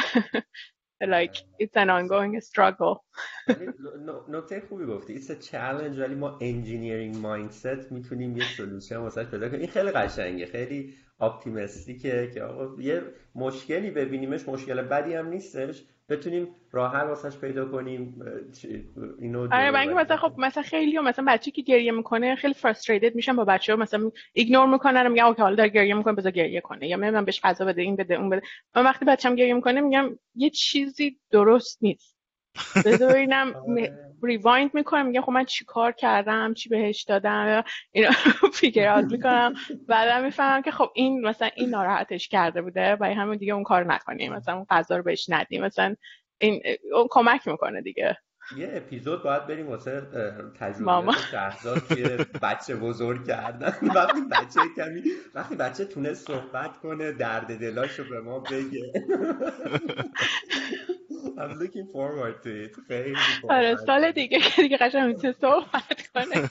like it's an ongoing struggle. نکته خوبی گفتی. It's a challenge ولی ما engineering mindset می‌تونیم یه سلوشن واسه پیدا کنیم. این خیلی قشنگه. خیلی اپتیمستیکه که آقا یه مشکلی ببینیمش مشکل بدی هم نیستش. بتونیم راه حل واسش پیدا کنیم اینو آره اینکه مثلا خب مثلا خیلی مثلا بچه که گریه می‌کنه خیلی frustrated میشن با بچه ها مثلا ignore می‌کنن میگم okay حالا داره گریه می‌کنه بذار گریه کنه. یا من بهش غذا بده این بده اون بده. من وقتی بچه‌م گریه می‌کنه میگم یه چیزی درست نیست. بذار ببینم rewind می‌کنم میگم خب من چی کار کردم چی بهش دادم اینا figure out می‌کنم. بعدا می‌فهمم که خب این مثلا این ناراحتش کرده بوده و همون دیگه اون کار نکنیم مثلا اون غذا رو بهش ندیم. مثلا این اون کمک می‌کنه دیگه. یه اپیزود باید بریم واسه تجربه شهرزاد که بچه بزرگ کردن. وقتی بچه کمی وقتی بچه تونه صحبت کنه درد دلاشو به ما بگه. I'm looking forward to it. خیلی آره سال دیگه که دیگه قشنگ می‌تونه صحبت کنه.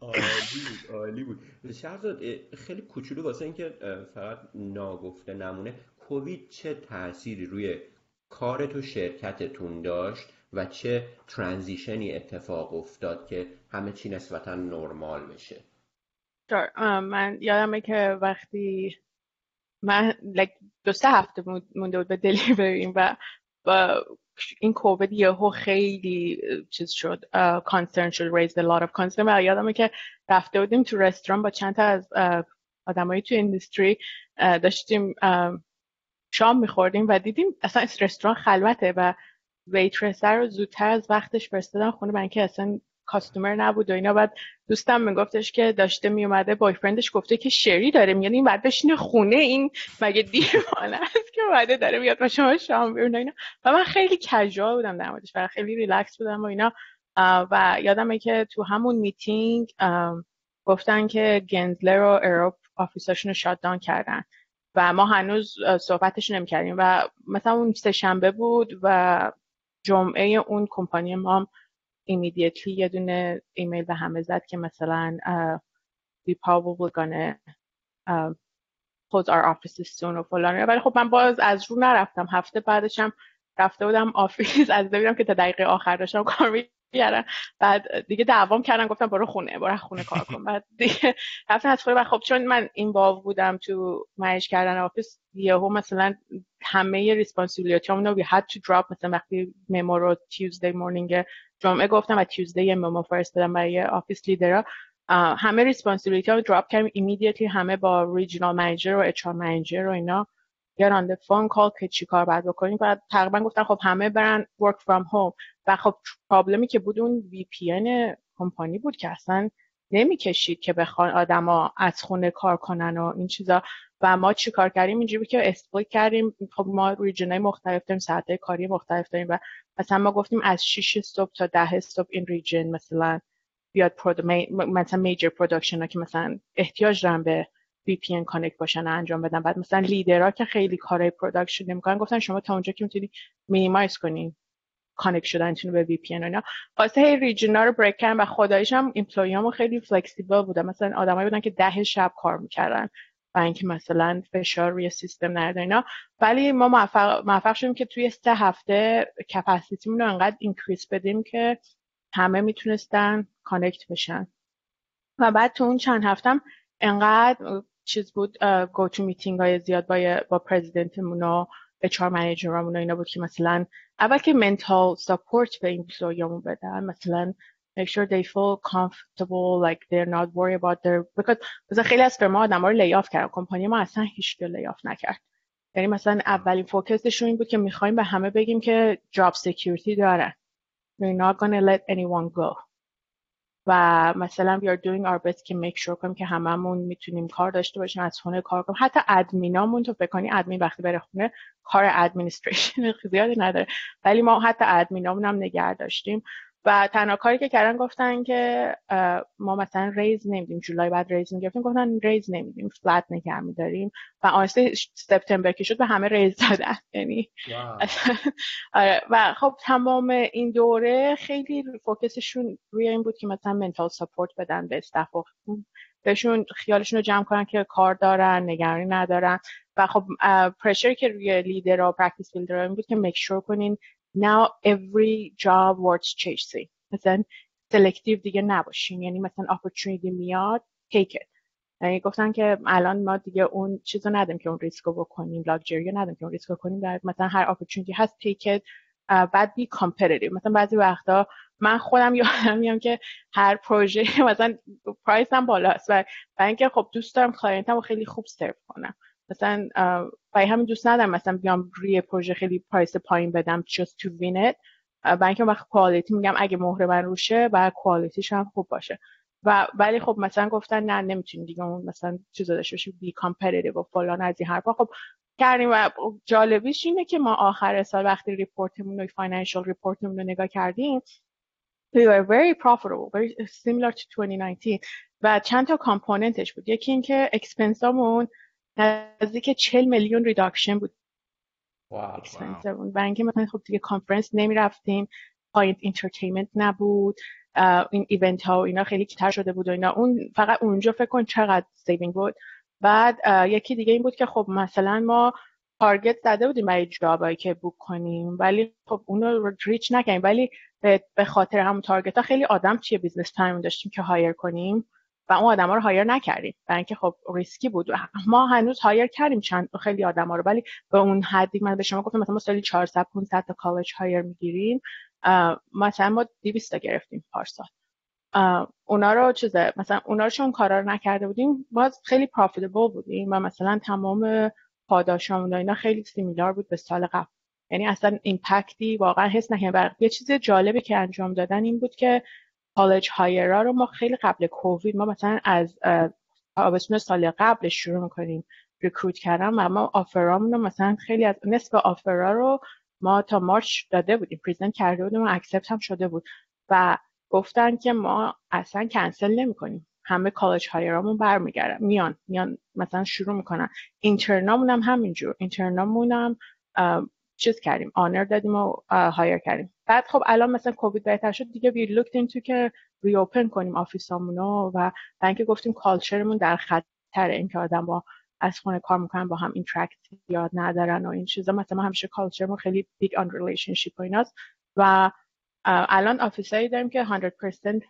عالی بود عالی بود. شهرزاد خیلی کوچولو واسه اینکه فقط ناگفته نمونه کووید چه تأثیری روی کار تو شرکتتون داشت و چه ترانزیشنی اتفاق افتاد که همه چی نسبتا نرمال بشه؟ من یادمه که وقتی من دو سه هفته مونده بود به دلیوریم و با این کووید یهو خیلی چیز شد کانسرن شد raised a lot of concern. و یادمه که رفته بودیم تو رستوران با چند تا از آدمایی تو industry داشتیم شام میخوردیم و دیدیم اصلا رستوران خلوته و waitress ا رو زودتر از وقتش فرستادن خونه من که اصلا customer نبود و اینا. بعد دوستم میگفتش که داشته میومده boyfriend ش گفته که شری داره. میاد این بعد بشینه خونه این مگه دیوانه است که بعد داره میاد با شما شام بیرون اینا. و من خیلی casual بودم در موردش و خیلی ریلکس بودم و اینا. و یادمه که تو همون میتینگ گفتن که Gensler و Arup office اشون رو shut down کردن. و ما هنوز صحبتش نمی‌کردیم. و مثلا اون سه شنبه بود و جمعه اون کمپانی ما immediately یه دونه ایمیل به همه زد که مثلا uh, we probably gonna uh, close our offices soon و فلان. ولی خب من باز از رو نرفتم. هفته بعدشم رفته بودم office از ببینم که تا دقیقه آخر داشتم کار کردن بعد دیگه دعوام کردن گفتم برو خونه برو خونه کار کن. بعد دیگه رفتن از خونه. و خب چون من این بودم تو manage کردن office یهو مثلا همه responsibility همونو we had to drop. مثلا وقتی memo رو Tuesday morning جمعه گفتم و Tuesday یه memo فرستادم برای office leader ها همه responsibility ها drop کردیم immediately همه با regional manager و HR manager و اینا on phone call که چی کار باید بکنیم. و تقریبا گفتن خب همه برن work from home. و خب problem ی که بود اون VP company بود که اصلا نمی‌کشید که بخوان آدما از خونه کار کنن و این چیزا. و ما چی کار کردیم؟ اینجوری که split کردیم. خب ما region ای مختلف داریم ساعت کاری مختلف داریم و مثلا ما گفتیم از 6 صبح تا 10 صبح این region مثلا بیاد مثلا major production ها که مثلا احتیاج دارن به VPN connect باشن انجام بدن. بعد مثلا لیدرها که خیلی کارهای production نمی‌کنن گفتن شما تا اونجا که می‌تونی minimize کنین connect شدنتون به VPN و اینا. واسه هی region ا رو break کردن و خداییش هم خیلی flexible بودن. مثلا آدمایی بودن که ده شب کار می‌کردن. و اینکه مثلا فشار روی سیستم نره اینا. ولی ما موفق, موفق شدیم که توی سه هفته capacity مون رو انقدر increase بدیم که همه می‌تونستن connect بشن. و بعد تو اون چند هفتم انقدر چیز بود GoToMeeting های زیاد با با president مون و HR manager مون و اینا بود که مثلا اول که mental support به employee امون بدن مثلا make sure they feel comfortable like they're not worried about their because مثلا خیلی از firm ا آدم رو lay off کردن. کمپانی ما اصلا هیچ lay off نکرد. یعنی مثلا اولین focus شون این بود که می‌خوایم به همه بگیم که job security دارن we're not gonna let anyone go. و مثلا we are doing our best که make sure کنیم که هممون می‌تونیم کار داشته باشیم از خونه کار کنیم. حتی ادمینامون تو فکر کنی ادمین وقتی بره خونه کار administration زیادی نداره. ولی ما حتی ادمینامون هم نگه داشتیم و تنها کاری که کردن گفتن که ما مثلا raise نمیدیم جولای بعد raise می‌گرفتیم گفتن raise نمیدیم flat نگه میداریم. و honestly سپتامبر که شد به همه raise دادن یعنی آره، و خب تمام این دوره خیلی focus شون روی این بود که مثلا mental support بدن به staff بهشون خیالشون رو جمع کنن که کار دارن نگرانی ندارن. و خب pressure که روی لیدر و practice builder این بود که make sure کنین now every job worth chasing مثلا selective دیگه نباشیم. یعنی مثلا opportunity میاد it. یعنی گفتن که الان ما دیگه اون چیزو ندیم که اون ریسکو بکنیم لاکچری ندیم که اون ریسکو کنیم در مثلا هر opportunity هست it. بعد be competitive. مثلا بعضی وقتا من خودم یادم میام که هر پروژه مثلا price هم بالاست و برای اینکه خب دوست دارم client مو خیلی خوب سرو کنم. مثلا برای همین دوست ندارم مثلا بیام روی پروژه خیلی price پایین بدم just to win it. برای اینکه وقت quality میگم اگه مهر من روشه بعد quality ش هم خوب باشه. و ولی خب مثلا گفتن نه نمی‌تونی دیگه اون مثلا چیزا داشته باشی be competitive و فلان از این حرفا. خب کردیم و جالبیش اینه که ما آخر سال وقتی report مون و financial report مون رو نگاه کردیم we were very profitable very similar to 2019 و چند تا component ش بود. یکی اینکه expense امون نزدیک 40 میلیون reduction بود. wow و اینکه مثلا خب دیگه کانفرنس نمی رفتیم client entertainment نبود این event ها و اینا خیلی کمتر شده بود و اینا. اون فقط اونجا فکر کن چقدر saving بود. بعد یکی دیگه این بود که خب مثلا ما target زده بودیم برای job ایی که book کنیم ولی خب اون رو reach نکنیم ولی به خاطر همون target ها خیلی آدم چیه business time داشتیم که hire کنیم. و اون آدما رو hire نکردیم. برای اینکه خب ریسکی بود. ما هنوز hire کردیم چند خیلی آدما رو ولی به اون حدی من به شما گفتم مثلا ما سالی 400 500 تا college hire می‌گیریم. مثلا ما 200 تا گرفتیم پارسال. اونا رو چیزه مثلا اونا رو چون کارا رو نکرده بودیم ما خیلی profitable بودیم و مثلا تمام پاداشامون اینا خیلی similar بود به سال قبل. یعنی اصلا impact ی واقعا حس نکنیم یه چیز جالبی که انجام دادن این بود که college hire ا رو ما خیلی قبل کووید ما مثلا از تابستون سال قبل شروع می‌کنیم recruit کردن و ما offer امون رو مثلا خیلی از نصف offer ا رو ما تا March داده بودیم present کرده بودیم و accept هم شده بود و گفتن که ما اصلا کنسل نمی‌کنیم. همه college hire امون برمیگردن میان میان مثلا شروع می‌کنن. intern امون هم همینجور intern امون هم چیز کردیم honor دادیم و hire کردیم. بعد خب الان مثلا کووید بهتر شد دیگه we looked to که reopen کنیم office امونو و اینکه گفتیم culture مون در خطر اینکه آدم با از خونه کار می‌کنن با هم interact زیاد ندارن و این چیزا. مثلا همیشه culture مون خیلی big on relationship و ایناست و الان office ایی داریم که 100%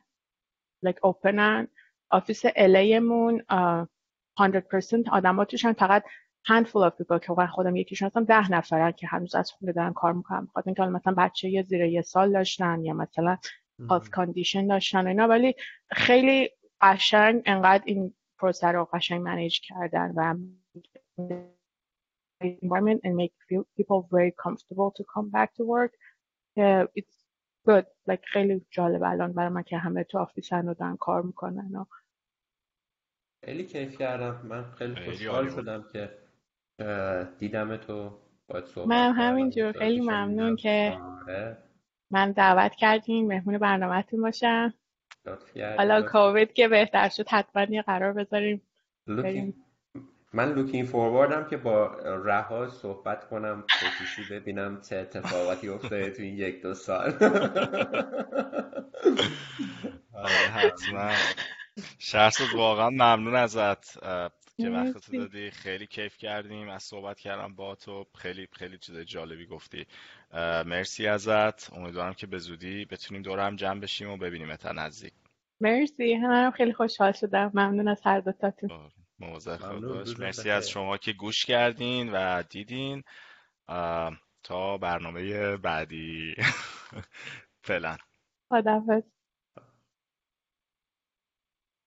like open ن office LA مون 100% آدم توشن فقط handful of people که من خودم یکیشون هستم ده نفرن که هنوز از خونه دارن کار می‌کنن. بخاطر اینکه مثلا بچه یه زیر یه سال داشتن یا مثلا health condition داشتن و اینا ولی خیلی قشنگ انقدر این پروسه رو قشنگ manage کردن و environment and make people very comfortable to come back to work. Uh, it's good. Like خیلی جالب الان برای من که همه تو آفیسن و دارن کار می‌کنن و خیلی کیف کردم. من خیلی خوشحال شدم که دیدم تو باید صحبت من همینجور. خیلی ممنون که آره. من دعوت کردین مهمون برنامهتون باشم. حالا کووید که بهتر شد حتما یه قرار بذاریم من لوکین فورواردم که با رها صحبت کنم خصوصی ببینم چه اتفاقاتی افتاده تو این یک دو سال. آره، حتما. شهرزاد واقعا ممنون ازت. که وقت دادی خیلی کیف کردیم. از صحبت کردم با تو خیلی خیلی چیز جالبی گفتی. مرسی ازت. امیدوارم که به زودی بتونیم دور هم جمع بشیم و ببینیم تا نزدیک. مرسی. هم خیلی خوشحال شدم. ممنون از هر دوتاتون باش. مرسی از شما که گوش کردین و دیدین. تا برنامه بعدی. فعلا. خدافظ